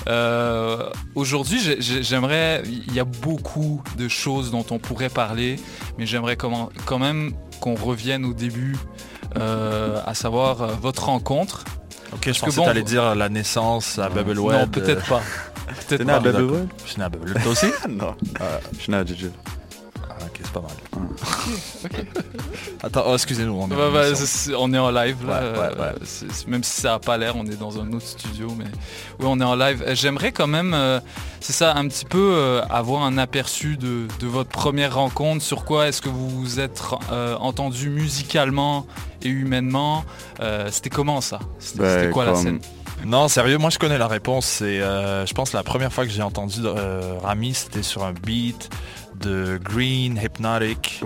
Euh, aujourd'hui j'ai- j'ai- j'aimerais il y a beaucoup de choses dont on pourrait parler mais j'aimerais quand même qu'on revienne au début euh, à savoir euh, votre rencontre Ok, je que pensais bon, que t'allais dire la naissance à Bubbleweb. non peut-être pas T'es peut-être né à pas Bubbleweb Je suis né à Bubbleweb. Toi aussi Non. Je suis né à JJ. Ah, ok, c'est pas mal. Attends, oh, excusez-nous. On est, en ouais, émission. c'est- on est en live là. Ouais, ouais, ouais. euh, c'est- c'est- même si ça a pas l'air, on est dans un autre studio, mais oui, on est en live. Euh, J'aimerais quand même, euh, c'est ça, un petit peu euh, avoir un aperçu de, de votre première rencontre. Sur quoi est-ce que vous vous êtes euh, entendu musicalement et humainement? Euh, C'était comment ça? C'était Ben, c'était quoi la comme- scène? Non, sérieux, moi je connais la réponse. C'est, euh, je pense, la première fois que j'ai entendu euh, Rami, c'était sur un beat de Green Hypnotic.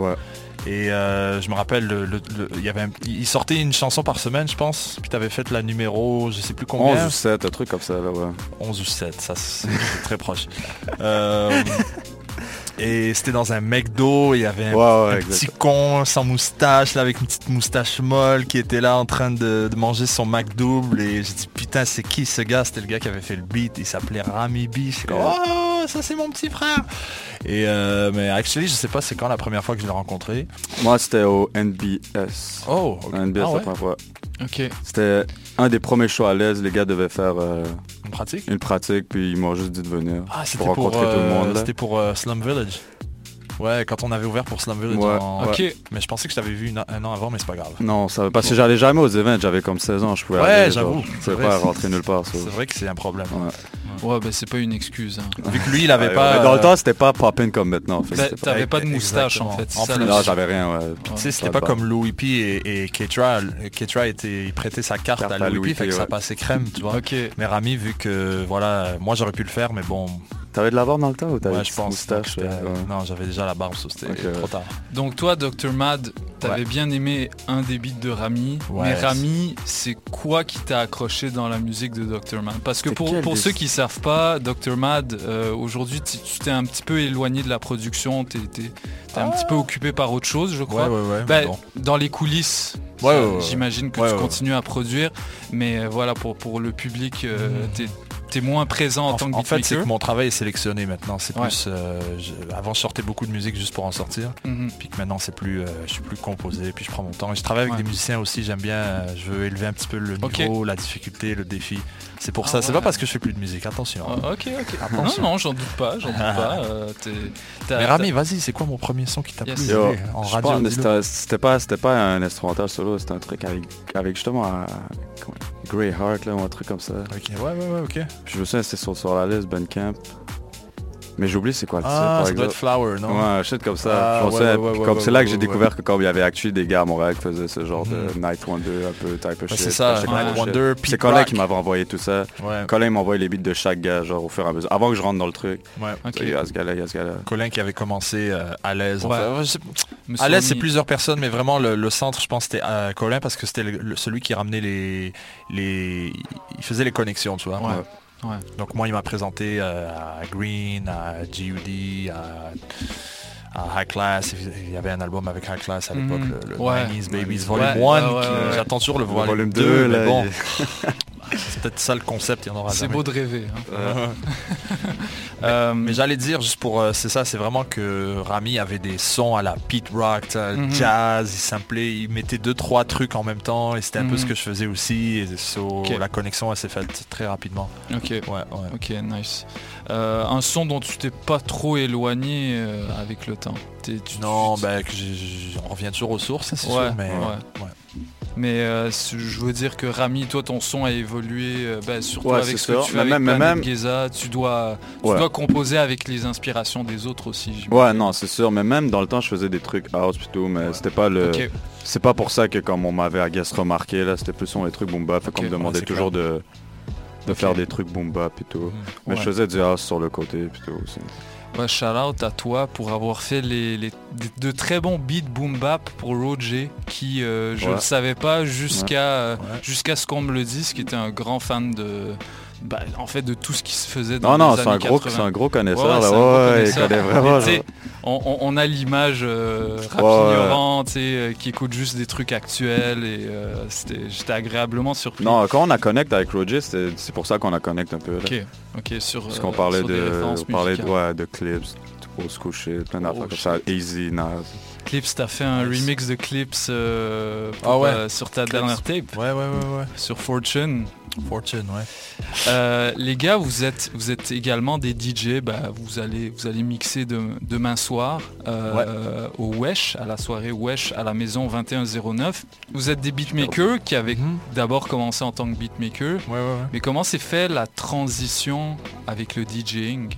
Et euh, je me rappelle, le, le- le- il, y avait un- il sortait une chanson par semaine, je pense. Puis t'avais fait la numéro, je sais plus combien. 11 ou 7, un truc comme ça, là, ouais. 11 ou 7, ça c'est c'est très proche. Euh, et c'était dans un McDo, il y avait un, Ouais, ouais, un exact. petit con sans moustache, là, avec une petite moustache molle, qui était là en train de, de manger son McDouble. Et j'ai dit, putain, c'est qui ce gars? C'était le gars qui avait fait le beat, il s'appelait Rami B. Je suis comme, oh, ça c'est mon petit frère. Et euh, mais actually, je sais pas c'est quand la première fois que je l'ai rencontré. Moi, c'était au NBS. Oh. NBS Ah la première fois. Ok. C'était un des premiers shows à l'aise. Les gars devaient faire euh, Une pratique? Une pratique, puis ils m'ont juste dit de venir. Ah, c'était pour pour, rencontrer tout le euh, monde. là. C'était pour euh, Slum Village. Ouais, quand on avait ouvert pour Slum Village. Ouais, en- ouais. Mais je pensais que je t'avais vu une- un an avant, mais c'est pas grave. Non, ça, parce que j'allais jamais aux events, j'avais comme 16 ans, je pouvais Ouais, aller, j'avoue. C'est pas rentrer nulle part. ça. C'est vrai que c'est un problème. Ouais. Ouais, bah c'est pas une excuse. hein. Vu que lui, il avait Ouais, pas... Dans le euh, temps, c'était pas poppin comme maintenant. Bah, pas- t'avais pas de moustache en fait. En ça, plus, j'avais rien, ouais. Tu sais, c'était pas comme Louis P et, et Ketra. Ketra était, il prêtait sa carte, Carte à Louis, P, fait que ça passait crème, tu vois. Ok. Mais Rami, vu que, voilà, moi j'aurais pu le faire, mais bon, T'avais de la barbe dans le temps ou t'avais ouais, une je pense. donc moustache ouais. Non, j'avais déjà la barbe, c'était trop tard. Donc toi, Dr Mad, t'avais Ouais. bien aimé un des beats de Rami, Ouais, mais c'est- Rami, c'est quoi qui t'a accroché dans la musique de Dr Mad? Parce que pour, ceux qui savent pas, Dr Mad, euh, aujourd'hui, tu t'es un petit peu éloigné de la production, t'es t'es- t'es un petit peu occupé par autre chose, je crois. Ouais, ouais, ouais, Bah, bon. Dans les coulisses, Ouais, ça, ouais, ouais, ouais. j'imagine que Ouais, tu continues à produire, mais euh, voilà, pour, pour le public, euh, t'es t'es moins présent en, tant que En fait, c'est que mon travail est sélectionné maintenant. C'est Ouais. plus. euh, je- avant, je sortais beaucoup de musique juste pour en sortir. Mhm. Puis que maintenant, c'est plus. euh, je suis plus composé. Puis je prends mon temps. Et je travaille avec Ouais. des musiciens aussi. J'aime bien. euh, je veux élever un petit peu le niveau, la difficulté, le défi. C'est pour Ah ça. C'est pas parce que je fais plus de musique. Attention. Ah, ok, ok. Attention. Non, non, j'en doute pas, j'en doute pas. euh, t'es- t'as- Mais Rami, t'as- vas-y, c'est quoi mon premier son qui t'a Yes. plu? Yo, en je radio c'était- C'était pas, c'était pas un instrumental solo, c'était un truc avec, avec justement un, Grey Heart là, ou un truc comme ça. Ok, ouais, ouais, ouais, ok. Puis je me souviens, c'était sur, sur la liste Bandcamp. Mais j'ai oublié c'est quoi Ah, par ça doit exemple? être Flower, non? Ouais, un shit comme ça. Ah, ouais, ouais, ouais, comme ouais, c'est là que j'ai ouais, découvert que comme il y avait actually des gars à Montréal qui faisaient ce genre de Mhm. Night Wonder, un peu type of shit. c'est ça, Night. Wonder, C'est Colin qui m'avait envoyé tout ça. Ouais. Colin m'envoie les beats de chaque gars, genre au fur et à mesure. Avant que je rentre dans le truc. Ouais. Ok. Il y a ce gars-là, il y a ce gars-là. Colin qui avait commencé euh, à l'aise. À l'aise, c'est plusieurs personnes, mais vraiment le, le centre, je pense, c'était euh, Colin parce que c'était celui qui ramenait les, les, il faisait les connexions, tu vois. Ouais. Donc moi, il m'a présenté euh, à Green, à GUD, à, à High Class. Il y avait un album avec High Class à l'époque, Mhm. le, le Ouais. 90s Babies Volume 1. ouais, ouais, qui- ouais. J'attends toujours le Le volume, volume 2, 2, mais bon. C'est peut-être ça le concept, il y en aura C'est beau de rêver. hein. mais Euh, mais j'allais dire juste pour euh, c'est ça c'est vraiment que Rami avait des sons à la Pete Rock Mhm. jazz il samplait il mettait deux trois trucs en même temps et c'était un peu Mhm. ce que je faisais aussi et so, la connexion elle s'est faite très rapidement Ok. ouais ouais Ok, nice. Euh, un son dont tu t'es pas trop éloigné euh, avec le temps. Tu- non tu- ben que on revient toujours aux sources c'est Ouais, sûr mais ouais. Mais euh, je veux dire que Rami, toi, ton son a évolué, euh, ben, surtout Ouais, avec ce que tu fais avec même- Geza, tu dois, tu Ouais. dois composer avec les inspirations des autres aussi. Ouais, non, c'est sûr. Mais même dans le temps, je faisais des trucs house plutôt, mais c'était pas le. C'est pas pour ça que comme on m'avait à guess remarqué là, c'était plus sur les trucs boom bap. Fait qu'on me demandait toujours de de faire des trucs boom bap et tout. Mais Ouais. je faisais du house sur le côté plutôt aussi. Ouais, shout out à toi pour avoir fait les, les- de, très bons beats boom bap pour Roger qui euh, je Ouais. ne savais pas jusqu'à euh, Ouais. jusqu'à ce qu'on me le dise qui était un grand fan de bah, en fait de tout ce qui se faisait dans Non, non, les c'est un années gros, 80. c'est un gros connaisseur. Ouais, là. Ouais, il connaît vraiment. On, on- on a l'image euh, Ouais. euh, qui écoute juste des trucs actuels et euh, j'étais agréablement surpris. Non, quand on a connecté avec Roger, c'est pour ça qu'on a connecté un peu. Là. Ok, ok, sur. Parce euh, qu'on parlait sur des de, on parlait de, musicales. ouais, de clips, de school shit, plein d'affaires Oh, comme ça. Easy, Nas. Clips, t'as fait un remix de Clips euh, Ah ouais. euh, sur ta Clips. dernière tape, ouais ouais ouais ouais sur Fortune. Fortune ouais Euh, les gars, vous êtes, vous êtes également des DJ. Bah, vous allez, vous allez mixer de- demain soir euh, au Wesh, à la soirée Wesh à la maison 2109. Vous êtes des beatmakers qui avaient Mhm. d'abord commencé en tant que beatmaker. ouais ouais ouais Mais comment s'est fait la transition avec le DJing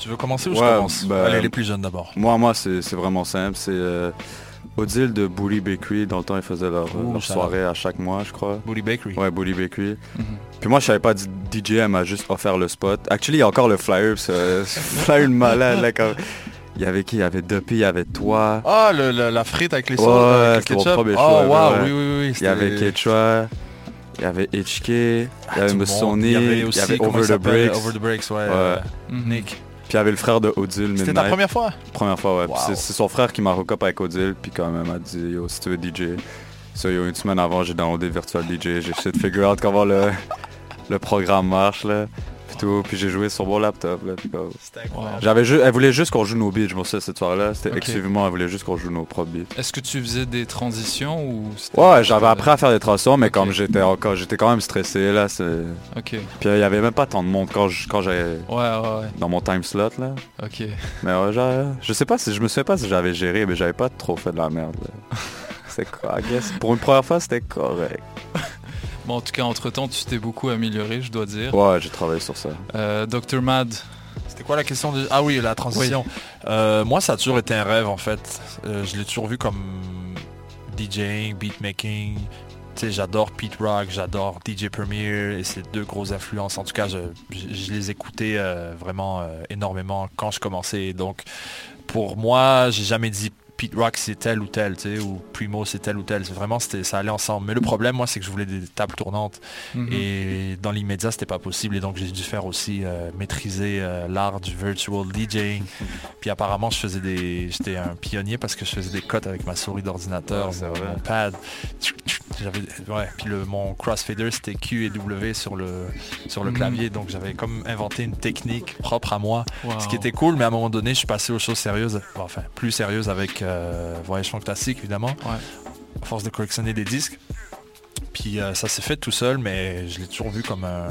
tu veux commencer ou je Ouais, commence bah, allez les plus jeunes d'abord Moi, moi, c'est vraiment simple. C'est euh, Odile de Bully Bakery. Dans le temps, ils faisaient leur, Ouh, leur soirée à chaque mois, je crois. Bully Bakery Ouais, Bully Bakery. Mhm. Puis moi, je savais pas du DJ, elle m'a juste offert le spot. Actually, il y a encore le flyer, ce flyer de malade. Là, quand- Il y avait qui? Il y avait Duppy, il y avait toi. ah le- le- la frite avec les Ouais, sauces avec c'était le mon ketchup premier oh choix, waouh ouais. oui oui oui Il y avait Quechua, il y avait HK, il y Ah, avait il y avait il aussi y avait il Over the Breaks. Over the Breaks ouais, Ouais. euh. Nick Puis il y avait le frère de Odile, c'était ta première fois? Première fois, ouais. Wow. C'est son frère qui m'a hook up avec Odile, puis quand même m'a dit, yo, si tu veux DJ. So, yo, une semaine avant, j'ai downloadé Virtual DJ, j'ai essayé de figure out comment le, le programme marche, là. Puis tout, puis j'ai joué sur mon laptop, là. puis comme- c'était incroyable J'avais ju- elle voulait juste qu'on joue nos beats, je me souviens cette soirée-là. C'était exclusivement, elle voulait juste qu'on joue nos propres beats. Est-ce que tu faisais des transitions ou c'était- Ouais, j'avais appris à faire des transitions, mais comme j'étais encore, j'étais quand même stressé, là. c'est- Ok. Puis il y avait même pas tant de monde quand je- quand j'avais Ouais, ouais, ouais. dans mon time slot, là. Ok. Mais ouais, genre, je sais pas si je me souviens pas si j'avais géré, mais j'avais pas trop fait de la merde. là. C'était quoi, I guess? Pour une première fois, c'était correct. Bon, en tout cas, entre-temps, tu t'es beaucoup amélioré, je dois dire. Ouais, j'ai travaillé sur ça. Euh, Dr. Mad. C'était quoi la question de... Ah oui, la transition. Euh, moi, ça a toujours été un rêve, en fait. Euh, je l'ai toujours vu comme DJing, beatmaking. Tu sais, j'adore Pete Rock, j'adore DJ Premier et c'est deux grosses influences. En tout cas, je, je- je les écoutais euh, vraiment euh, énormément quand je commençais. Donc, pour moi, j'ai jamais dit Pete Rock c'est tel ou tel, tu sais, ou Primo c'est tel ou tel. C'est Vraiment, c'était, ça allait ensemble. Mais le problème, moi, c'est que je voulais des tables tournantes. Mhm. Et dans l'immédiat, c'était pas possible. Et donc, j'ai dû faire aussi euh, maîtriser euh, l'art du virtual DJing. Puis apparemment, je faisais des, j'étais un pionnier parce que je faisais des cotes avec ma souris d'ordinateur, Ouais, mon, pad. J'avais, ouais. Puis le, mon crossfader, c'était Q et W sur le, sur le Mhm. clavier. Donc, j'avais comme inventé une technique propre à moi. Wow. Ce qui était cool, mais à un moment donné, je suis passé aux choses sérieuses. Enfin, plus sérieuses avec euh, Voyage Fantastique, évidemment. À force de collectionner des disques. Puis euh, ça s'est fait tout seul, mais je l'ai toujours vu comme un,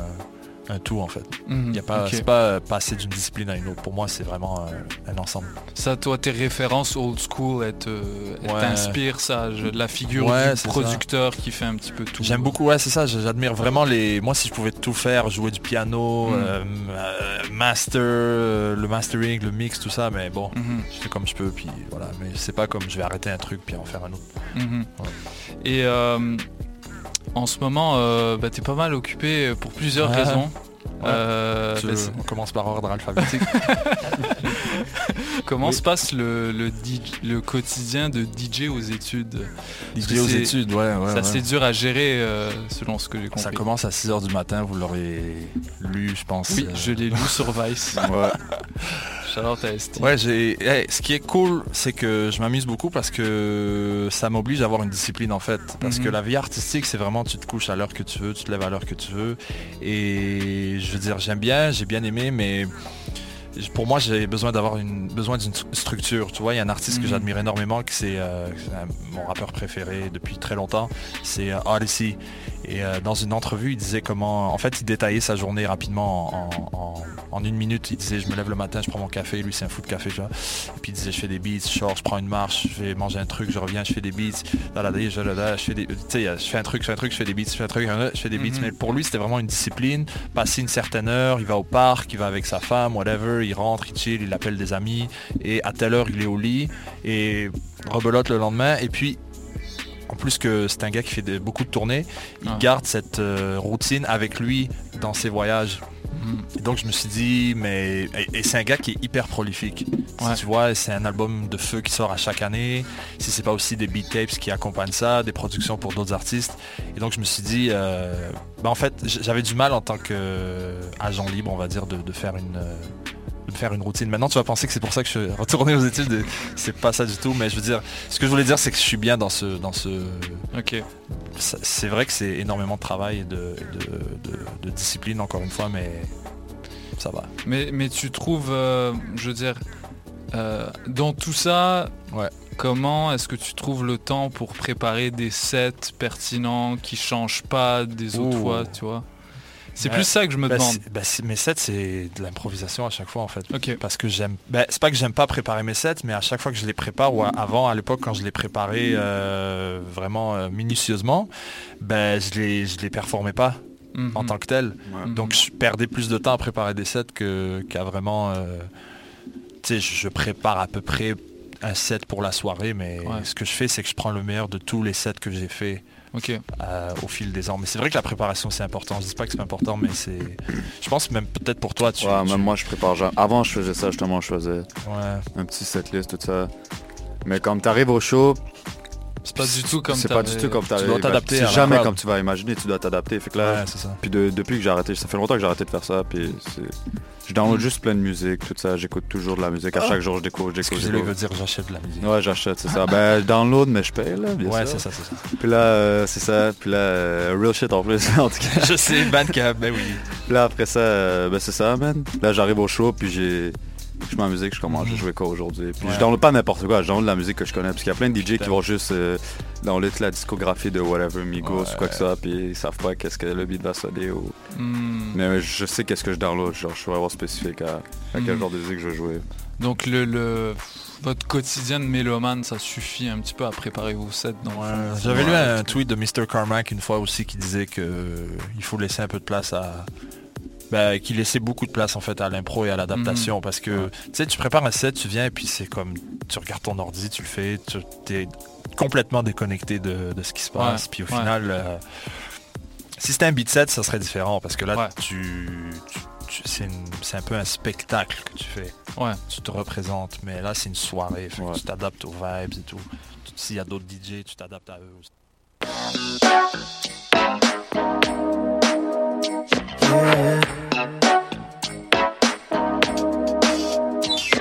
un tout en fait. Il y a pas, c'est pas euh, passer d'une discipline à une autre. Pour moi, c'est vraiment un ensemble. Ça, toi, tes références old school, elles Ouais. t'inspirent ça, je- la figure Ouais, du producteur qui fait un petit peu tout. J'aime beaucoup, ouais, c'est ça. J'admire vraiment les. Moi, si je pouvais tout faire, jouer du piano, Mhm. euh, euh, master, le mastering, le mix, tout ça, mais bon, Mhm. je fais comme je peux, puis voilà. Mais c'est pas comme je vais arrêter un truc puis en faire un autre. Mhm. Et euh, en ce moment, euh, bah, t'es pas mal occupé pour plusieurs Ouais. raisons. Ouais. Euh, bah, on commence par ordre alphabétique. Comment Oui. se passe le, le, DJ le quotidien de DJ aux études? DJ aux études, ouais, ouais, Ça c'est dur à gérer euh, selon ce que j'ai compris. Ça commence à 6h du matin, vous l'aurez lu, je pense. Oui, je l'ai lu sur Vice. Ouais. Shout-out à ST. Ouais, j'ai. hey, ce qui est cool, c'est que je m'amuse beaucoup parce que ça m'oblige à avoir une discipline en fait. Parce Mhm. que la vie artistique, c'est vraiment tu te couches à l'heure que tu veux, tu te lèves à l'heure que tu veux. Et je veux dire, j'aime bien, j'ai bien aimé, mais pour moi, j'ai besoin d'avoir une besoin d'une stru- structure. Tu vois, il y a un artiste que Mhm. j'admire énormément, que c'est euh, mon rappeur préféré depuis très longtemps, c'est euh, Odyssey. Et euh, dans une entrevue, il disait comment, en fait, il détaillait sa journée rapidement en, en- en une minute. Il disait, je me lève le matin, je prends mon café, lui c'est un fou de café, tu vois. Et puis il disait, je fais des beats, je sors, je prends une marche, je vais manger un truc, je reviens, je fais des beats, là, là, là, je, là, là, je fais des, tu sais, je fais un truc, je fais un truc, je fais des beats, je fais un truc, je fais des beats. Mhm. Mais pour lui, c'était vraiment une discipline. Passer une certaine heure, il va au parc, il va avec sa femme, whatever, il rentre, il chill, il appelle des amis, et à telle heure, il est au lit, et rebelote le lendemain, et puis en plus que c'est un gars qui fait de- beaucoup de tournées, il Ah. garde cette euh, routine avec lui dans ses voyages. Et donc je me suis dit, mais et, et c'est un gars qui est hyper prolifique. Ouais. Si tu vois, c'est un album de feu qui sort à chaque année. Si c'est pas aussi des beat tapes qui accompagnent ça, des productions pour d'autres artistes. Et donc je me suis dit, euh, ben, en fait, j'avais du mal en tant qu'agent libre, on va dire, de, de faire une euh, faire une routine. Maintenant, tu vas penser que c'est pour ça que je suis retourné aux études. et C'est pas ça du tout, mais je veux dire, ce que je voulais dire, c'est que je suis bien dans ce, dans ce. Ok. C'est vrai que c'est énormément de travail et de, de- de- de discipline, encore une fois, mais ça va. Mais, mais tu trouves, euh, je veux dire, euh, dans tout ça, comment est-ce que tu trouves le temps pour préparer des sets pertinents qui changent pas des autres fois, tu vois? C'est Ouais. plus ça que je me Bah, demande. c'est- bah, c'est- mes sets, c'est de l'improvisation à chaque fois en fait. Ok. Parce que j'aime. bah, c'est pas que j'aime pas préparer mes sets, mais à chaque fois que je les prépare, ou avant, à l'époque, quand je les préparais euh, vraiment euh, minutieusement, ben je les, je les performais pas Mhm. en tant que tel. Mhm. Donc je perdais plus de temps à préparer des sets que- qu'à vraiment. euh, tu sais, je je prépare à peu près un set pour la soirée, mais Ouais. ce que je fais, c'est que je prends le meilleur de tous les sets que j'ai fait Ok. euh, au fil des ans. Mais c'est vrai que la préparation c'est important. Je dis pas que c'est pas important, mais c'est. Je pense même peut-être pour toi. Tu, Ouais, tu- même moi je prépare. Avant je faisais ça justement, je faisais Ouais. un petit setlist, tout ça. Mais comme t'arrives au show, C'est pas du tout comme c'est pas du t'avais- tout comme Tu dois t'adapter C'est jamais crowd. comme tu vas imaginer, tu dois t'adapter. Fait que là, Ouais, ça. puis de- depuis que j'ai arrêté, ça fait longtemps que j'ai arrêté de faire ça. Puis je download juste plein de musique, tout ça. J'écoute toujours de la musique. À Ah. chaque jour, je découvre, je découvre. Excusez-le, veut dire j'achète de la musique. Ouais, j'achète, c'est ça. Ben, je download, mais je paye, là, bien Ouais, c'est ça, c'est ça. Puis là, euh, c'est ça. Puis là, euh, real shit en plus, en tout cas. Je sais, Bandcamp, ben oui. Puis là, après ça, euh, ben c'est ça, man. Là, j'arrive au show, puis j'ai... Je mets ma musique, je commence, je jouer quoi aujourd'hui. Puis Ouais. je download pas n'importe quoi, je download la musique que je connais. Parce qu'il y a plein de DJ qui vont juste euh, download la discographie de whatever, Migos ou quoi que ça, puis ils savent pas qu'est-ce que le beat va sonner. Ou... Hmm. Mais euh, je sais qu'est-ce que je download, genre je suis vraiment spécifique à, à quel Mm. genre de musique je veux jouer. Donc le, le- votre quotidien de mélomane, ça suffit un petit peu à préparer vos sets. fond. J'avais lu un tweet de Mr. Carmack une fois aussi qui disait que euh, il faut laisser un peu de place à. Ben, qu'il laissait beaucoup de place en fait à l'impro et à l'adaptation Mhm. parce que tu sais tu prépares un set, tu viens et puis c'est comme tu regardes ton ordi, tu le fais, tu es complètement déconnecté de, de ce qui se passe. Ouais, Puis au ouais. final, euh, si c'était un beat set, ça serait différent parce que là tu, tu- tu- c'est un peu un spectacle que tu fais. Ouais. Tu te représentes, mais là c'est une soirée, fait que tu t'adaptes aux vibes et tout. S'il y a d'autres DJ, tu t'adaptes à eux aussi.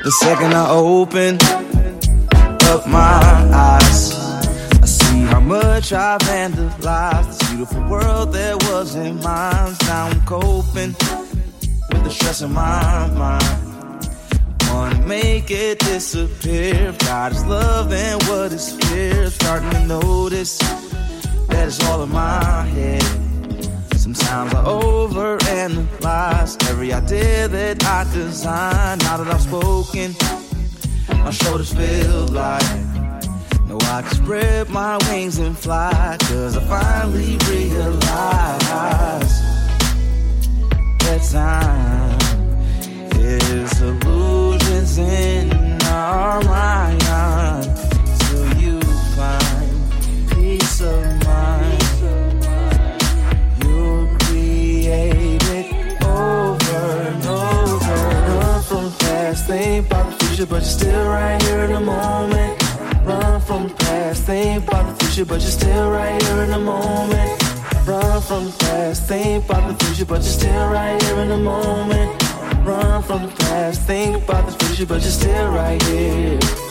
The second I open up my eyes, I see how much I've vandalized this beautiful world that wasn't mine. Now I'm coping with the stress in my mind. Wanna make it disappear. God is love and what is fear. Starting to notice that it's all in my head. Sometimes I overanalyze every idea that I design. Now that I've spoken, my shoulders feel light. No, I can spread my wings and fly. Cause I finally realize that time is illusions but you're still right here in the moment. Run from the past, think about the future, but you're still right here in the moment. Run from the past, think about the future, but you're still right here.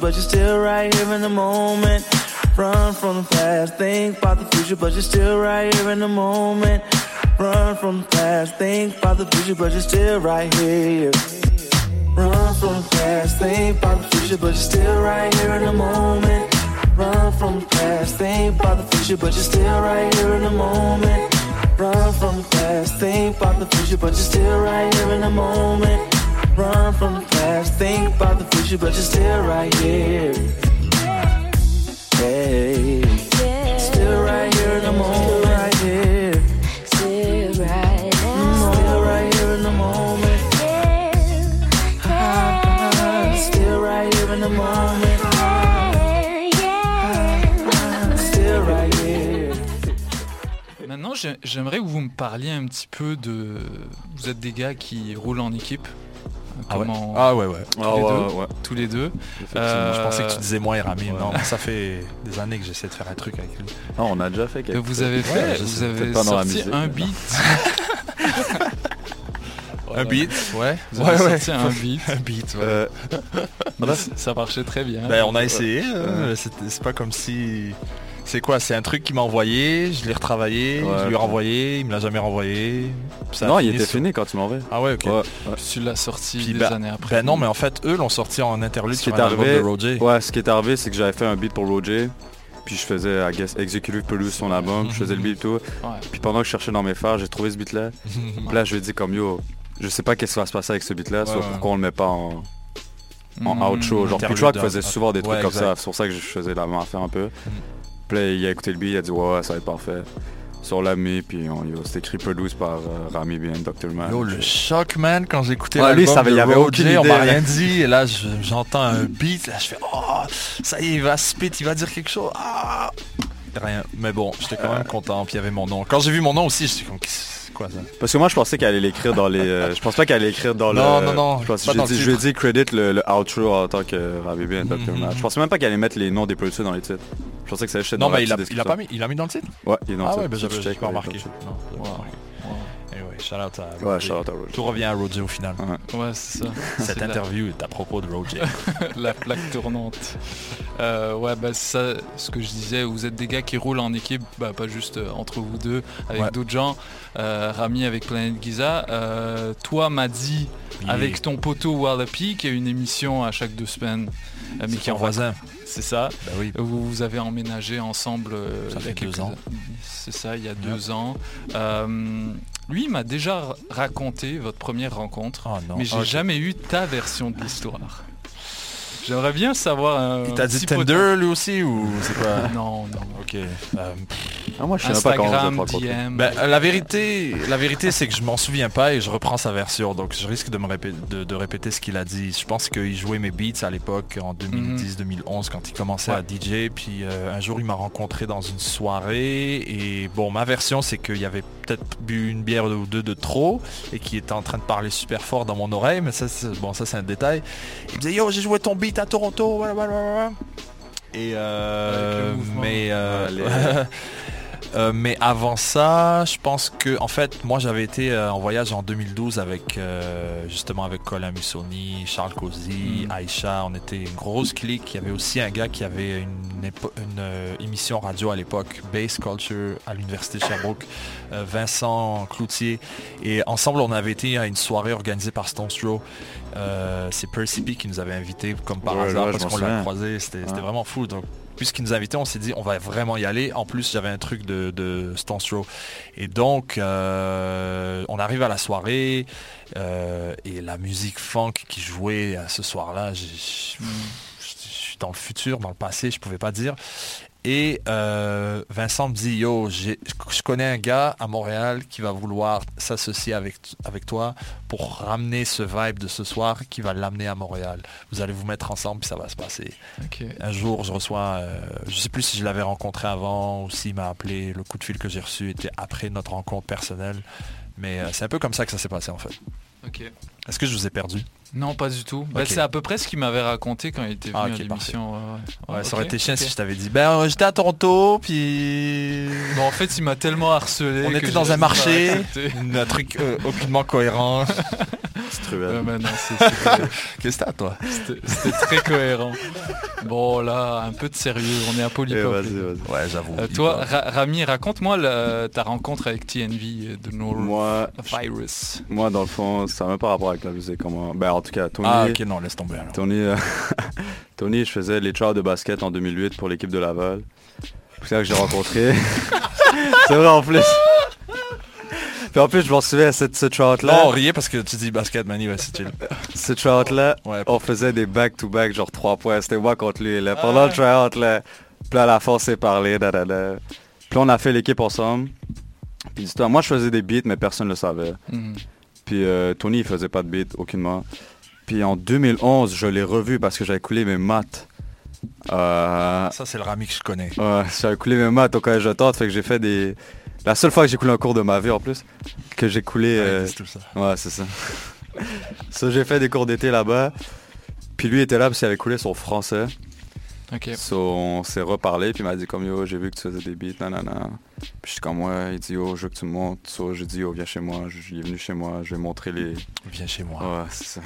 but just parliez un petit peu de... Vous êtes des gars qui roulent en équipe Ah ouais. Comment- Ah ouais, ouais. Tous Ah les ouais, deux. ouais. Tous les deux. Je pensais que tu disais moi et Rami. ouais. Non, ça fait des années que j'essaie de faire un truc avec lui. Non, on a déjà fait quelque Vous chose. avez fait, vous avez sorti musique, un beat. Un beat, ouais. Vous avez Ouais, ouais. sorti un beat. Un beat, ouais. Euh, ça marchait très bien. Ben, on a essayé. Ouais. euh, c'était- C'est pas comme si. C'est quoi C'est un truc qu'il m'a envoyé, je l'ai retravaillé, Ouais, je lui ai renvoyé, il me l'a jamais renvoyé. Ça Non, il était sur- fini quand tu m'en vais. Ah ouais, ok. Ouais, ouais. Tu l'as sorti Puis des ben- années après. Ben non, mais en fait, eux l'ont sorti en interlude Ce qui sur est un arrivé, de Roger. ouais, ce qui est arrivé, c'est que j'avais fait un beat pour Roger. Puis je faisais, I guess, executive produce son album, je faisais le beat et tout. Puis pendant que je cherchais dans mes phares, j'ai trouvé ce beat-là. Puis là, je lui ai dit comme, yo, je sais pas qu'est-ce qui va se passer avec ce beat-là, Ouais, sauf ouais. pourquoi on le met pas en, en Mhm. outro. Genre, dans- faisait souvent des trucs Ouais, comme exact. ça, c'est pour ça que je faisais la même affaire un peu. Puis là, il a écouté le beat, il a dit, ouais, ça va être parfait. Sur l'a mis, puis on, yo, c'était écrit produce par euh, Rami bien, Dr. Man. Yo, le choc, man, quand j'ai écouté Ouais, l'album de avait Roger, aucune on m'a rien dit, et là, je- j'entends un beat, là, je fais, oh, ça y est, il va spit, il va dire quelque chose, ah Rien, mais bon, j'étais quand même content, puis il y avait mon nom. Quand j'ai vu mon nom aussi, j'étais comme, quoi ça Parce que moi, je pensais qu'elle allait l'écrire dans les. euh, je pense pas qu'elle allait l'écrire dans Non, le. non, non, Je, pense- pas j'ai dans le dit, je lui ai dit credit le, le outro en tant que Dr. Mhm. Matt. Je pensais même pas qu'elle allait mettre les noms des producteurs dans les titres. Je pensais que ça allait Non, dans la mais il a, il a description. pas mis, il a mis dans le titre? Ouais, il est dans le Ah titre. ouais, ben j'avais pas remarqué. Shout out à Ouais, Roger. shout out à Roger. Tout revient à Roger au final. Ouais, c'est ça. Cette la- interview est à propos de Roger. la plaque tournante. Euh, ouais, bah ça, ce que je disais, vous êtes des gars qui roulent en équipe, bah, pas juste euh, entre vous deux, avec Ouais. d'autres gens. Euh, Rami avec Planet Giza. Euh, toi, Madi, Yeah. avec ton poteau Wallapie, qui a une émission à chaque deux semaines. euh, mais C'est qui ton en voisin. C'est ça. Bah oui. Vous, vous avez emménagé ensemble. euh, Ça il y a fait deux ans. C'est ça, il y a deux ans. Lui m'a déjà ra- raconté votre première rencontre, Ah, non. mais j'ai Ok. jamais eu ta version de l'histoire. J'aimerais bien savoir. un Il t'a dit Tinder lui aussi ou c'est quoi Non, non. Ok. Euh, Ah, moi, je sais pas comment. DM. Ben, la vérité, la vérité, c'est que je m'en souviens pas et je reprends sa version, donc je risque de me répé- de, de répéter ce qu'il a dit. Je pense qu'il jouait mes beats à l'époque en 2010-2011 quand il commençait à DJ. Puis euh, un jour, il m'a rencontré dans une soirée et bon, ma version, c'est qu'il y avait peut-être bu une bière ou deux de trop et qu'il était en train de parler super fort dans mon oreille. Mais ça, c'est- bon, ça c'est un détail. Il me disait yo, j'ai joué ton beat à Toronto. Et euh, mais euh, Euh, mais avant ça, je pense que en fait, moi j'avais été euh, en voyage en 2012 avec euh, justement avec Colin Mussoni, Charles Cozy, Mm. Aïcha. On était une grosse clique. Il y avait aussi un gars qui avait une, une, émission radio à l'époque, Bass Culture à l'université de Sherbrooke, Vincent Cloutier. Et ensemble, on avait été à une soirée organisée par Stone Throw. C'est Percy P qui nous avait invités comme par Ouais, hasard ouais, parce qu'on l'a croisé. C'était c'était Ouais. vraiment fou. Donc puisqu'il nous invitait, on s'est dit on va vraiment y aller. En plus, j'avais un truc de, de Stone Throw. Et donc, euh, on arrive à la soirée euh, et la musique funk qui jouait euh, ce soir-là, je je suis dans le futur, dans le passé, je pouvais pas dire. Et euh, Vincent me dit, yo, je connais un gars à Montréal qui va vouloir s'associer avec, avec toi pour ramener ce vibe de ce soir qui va l'amener à Montréal. Vous allez vous mettre ensemble puis ça va se passer. Un jour, je reçois, euh, je sais plus si je l'avais rencontré avant ou s'il m'a appelé. Le coup de fil que j'ai reçu était après notre rencontre personnelle. Mais euh, c'est un peu comme ça que ça s'est passé en fait. Ok. Est-ce que je vous ai perdu Non, pas du tout. Bah, c'est à peu près ce qu'il m'avait raconté quand il était venu Ah, à ok, l'émission. ouais, ouais. Ouais, Ouais, ça aurait été chiant si je t'avais dit, ben euh, j'étais à Toronto, puis... Bon, en fait, il m'a tellement harcelé. On que était dans un marché, un truc euh, aucunement cohérent. C'est- c'est- Qu'est-ce que t'as toi? C'était c'était très cohérent. Bon, là, un peu de sérieux. On est à Polypop. Eh, vas-y. Ouais, j'avoue. Euh, toi, Ra- Rami, raconte-moi ta rencontre avec TNV de No Moi, Virus. moi, dans le fond, ça n'a même pas rapport avec la musique. Comment... Ben, en tout cas, Tony... Ah ok, non, laisse tomber alors. Tony, euh, Tony, je faisais les charts de basket en 2008 pour l'équipe de Laval. C'est là que j'ai rencontré. c'est vrai en plus. Puis en plus, je m'en souviens, cette, ce chart-là. Non, on riait parce que tu dis basket, Manny, ouais, c'est chill. Ce tryout-là, Ouais. on faisait des back-to-back, genre 3 points. C'était moi contre lui. Là. Pendant le tryout, là, puis là, la force s'est parlé. da, da, da. Puis là, on a fait l'équipe ensemble. Puis moi, je faisais des beats, mais personne ne le savait. Mhm. Puis euh, Tony, il faisait pas de beats, aucunement. Puis en 2011, je l'ai revu parce que j'avais coulé mes maths. Euh, Ça, c'est le Rami que je connais. Ouais, j'avais coulé mes maths au collège de tente, fait que j'ai fait des... La seule fois que j'ai coulé un cours de ma vie en plus, que j'ai coulé... Ouais, euh, c'est tout ça. Ouais, c'est ça. So, j'ai fait des cours d'été là-bas. Puis lui était là parce qu'il avait coulé son français. Ok. So, on s'est reparlé, puis il m'a dit comme yo, j'ai vu que tu faisais des beats, nanana. Puis j'étais comme ouais, il dit yo, je veux que tu me montres. So, j'ai dit yo, viens chez moi. Je- Il est venu chez moi, je vais montrer les... Viens chez moi. Ouais, c'est ça.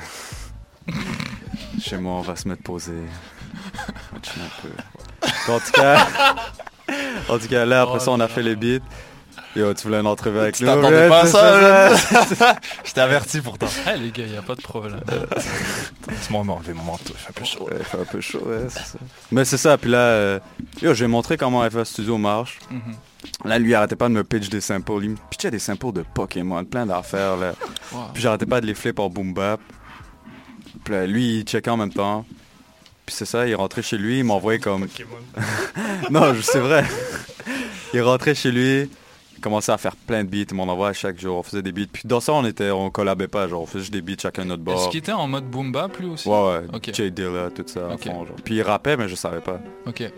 chez moi, on va se mettre posé. On va chiller un peu. En tout cas, en tout cas là, après ça, on a fait les beats. Yo, tu voulais une entrevue avec Tu nous? t'attendais pas à ça? Je t'ai averti pourtant. Eh les gars, y a pas de problème. Laisse-moi m'enlever mon manteau, il fait un peu chaud. Ouais, il fait un peu chaud, ouais, c'est ça. Mais c'est ça, puis là, euh, yo, j'ai montré comment FA Studio marche. Mhm. Là, lui, il arrêtait pas de me pitch des samples. Il me pitchait des samples de Pokémon, plein d'affaires, là. Wow. Puis j'arrêtais pas de les flipper en boom bap. Puis là, lui, il checkait en même temps. Puis c'est ça, il est rentré chez lui, il m'envoyait comme... non, c'est vrai. il est rentré chez lui, commençait à faire plein de beats, il m'en envoyait chaque jour, on faisait des beats. Puis dans ça, on était, on collabait pas, genre on faisait juste des beats chacun de notre bord. Est-ce qu'il était en mode boom bap lui aussi? Ouais, ouais, Ok. J Dilla, tout ça, à Ok. fond, genre. Puis il rappait, mais je savais pas. Ok.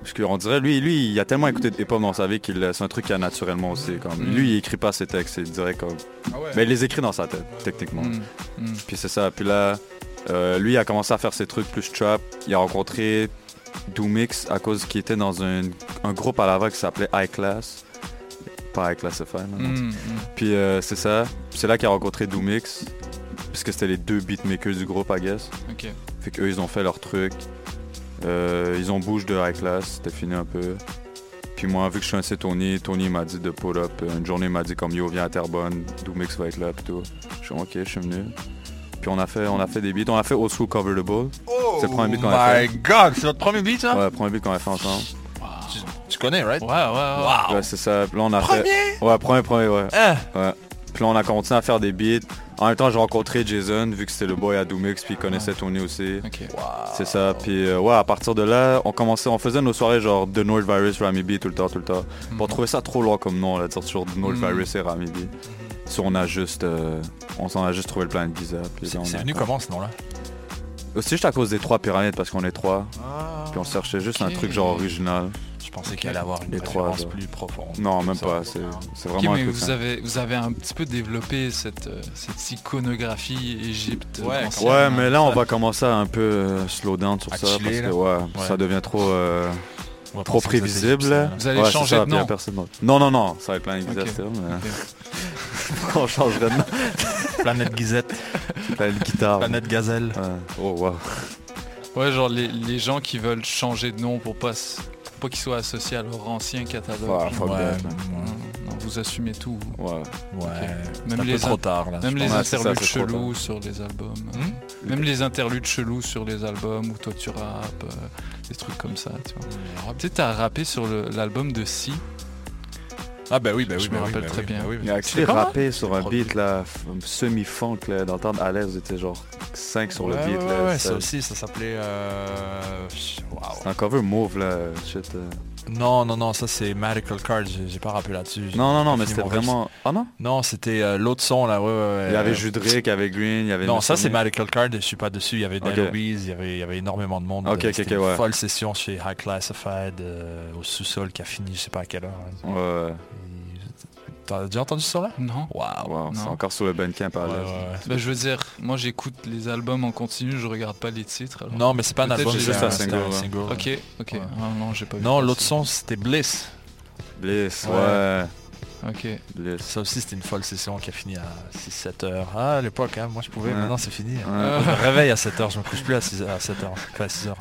Parce qu'on dirait, lui, lui, il a tellement écouté de hip-hop dans sa vie qu'il c'est un truc qu'il a naturellement aussi. Comme. Mm. Lui, il écrit pas ses textes, il dirait comme. Ah ouais. Mais il les écrit dans sa tête, techniquement. Mm. Mm. Puis c'est ça. Puis là, euh, lui, il a commencé à faire ses trucs plus trap. Il a rencontré Doomix à cause qu'il était dans un, un groupe à Laval qui s'appelait High Class. Pas là, non. Mm, mm. Puis euh, c'est ça. Puis c'est là qu'il a rencontré Doomix. Puisque c'était les deux beatmakers du groupe, I guess. Ok. Fait qu'eux, ils ont fait leur truc. Euh, ils ont bougé de high class, c'était fini un peu. Puis moi, vu que je suis un Tony, Tony m'a dit de pull up. Une journée, il m'a dit comme yo, viens à Terrebonne, Doomix va être là, tout. Je suis ok, je suis venu. Puis on a fait, on a fait des beats. On a fait Old School Cover the Ball. c'est le premier beat qu'on a fait. my god, c'est notre premier beat ça? Ouais, le premier beat qu'on a fait ensemble. Tu, connais, right? Ouais, ouais, ouais. Ouais, c'est ça. Puis là, on a Premier? fait. Ouais, premier, premier, ouais. Hein? Ouais. Puis là, on a continué à faire des beats. En même temps, j'ai rencontré Jason, vu que c'était le boy à Doomix, puis il connaissait Tony aussi. C'est ça. Puis euh, ouais, à partir de là, on commençait, on faisait nos soirées genre The North Virus, Rami B tout le temps, tout le temps. Puis On trouvait ça trop loin comme nom, là, dire toujours The North Mhm. Virus et Rami B. Si on a juste, euh, on s'en a juste trouvé le plan on C'est venu comment ce nom-là? Aussi juste à cause des trois pyramides, parce qu'on est trois. Ah, puis on cherchait juste un truc genre original. Je pensais qu'il allait avoir une Les trois, plus profonde. Non, même Ça. pas. C'est vraiment mais vous avez, vous avez un petit peu développé cette, euh, cette iconographie Égypte. Ouais, ancienne, Ouais, hein. mais là, on va commencer à un peu euh, slow down sur À ça. chiller, parce que là. ouais, Ouais. ça devient trop, euh, trop prévisible. Vous allez changer ça, de nom. Non, non, non, ça va être still, mais Ok. on changerait de nom. Planète Guizette. Planète guitare. Planète Gazelle. Ouais. Oh, wow. Ouais, genre les, les gens qui veulent changer de nom pour pas, pas qu'ils soient associés à leur ancien catalogue. Ouais, fuck Ouais, that, non, man. non, non, vous assumez tout. Ouais. Même un peu les trop tard là. Même les interludes chelous sur les albums. Hmm? Même les interludes chelous sur les albums où toi tu rappes, euh, des trucs comme ça. Tu vois. Tu sais, t'as rappé sur l'album de Si. Ah bah oui, bah oui, Je bah me oui, rappelle bah très oui, bien. bah oui, Il a comment rappé sur un beat là, semi-funk là, d'entendre à l'aise, était genre 5 sur le beat ouais, là. ouais, ça- ça aussi, ça s'appelait. Euh... Waouh. C'est un cover mauve là, shit. euh. Non, non, non, ça c'est Medical Card, j'ai pas rappelé là-dessus. Non, non, non, mais c'était vraiment. Ah non? Non, c'était euh, l'autre son là, ouais, ouais. Il y avait Judrick, il y avait Green, il y avait. Non, ça c'est. Medical Card, je suis pas dessus. Il y avait Ok. Dan Obies, il y avait, il y avait énormément de monde. Ok, ok, ok, une ouais. folle session chez High Classified euh, au sous-sol qui a fini, je sais pas à quelle heure. hein. Ouais, ouais. T'as déjà entendu ce son là Non. Waouh. Wow, c'est encore sur le Bandcamp à Ouais, l'aise. ouais, ouais. Bah, je veux dire, moi j'écoute les albums en continu, je regarde pas les titres. alors. Non, mais c'est pas un album, c'est juste un single, un ouais. single. Ok, ok. Ouais. Ah, non, j'ai pas vu Non, l'autre son c'était Bliss. Bliss, Ouais. ouais. Ok. Bliss. Ça aussi c'était une folle session qui a fini à 6-7 heures. Ah à l'époque, hein, moi je pouvais, Ouais. maintenant c'est fini. hein. Ouais. Je me réveille à 7 heures, je me couche plus à, 6 à 7 heures, pas à 6 heures.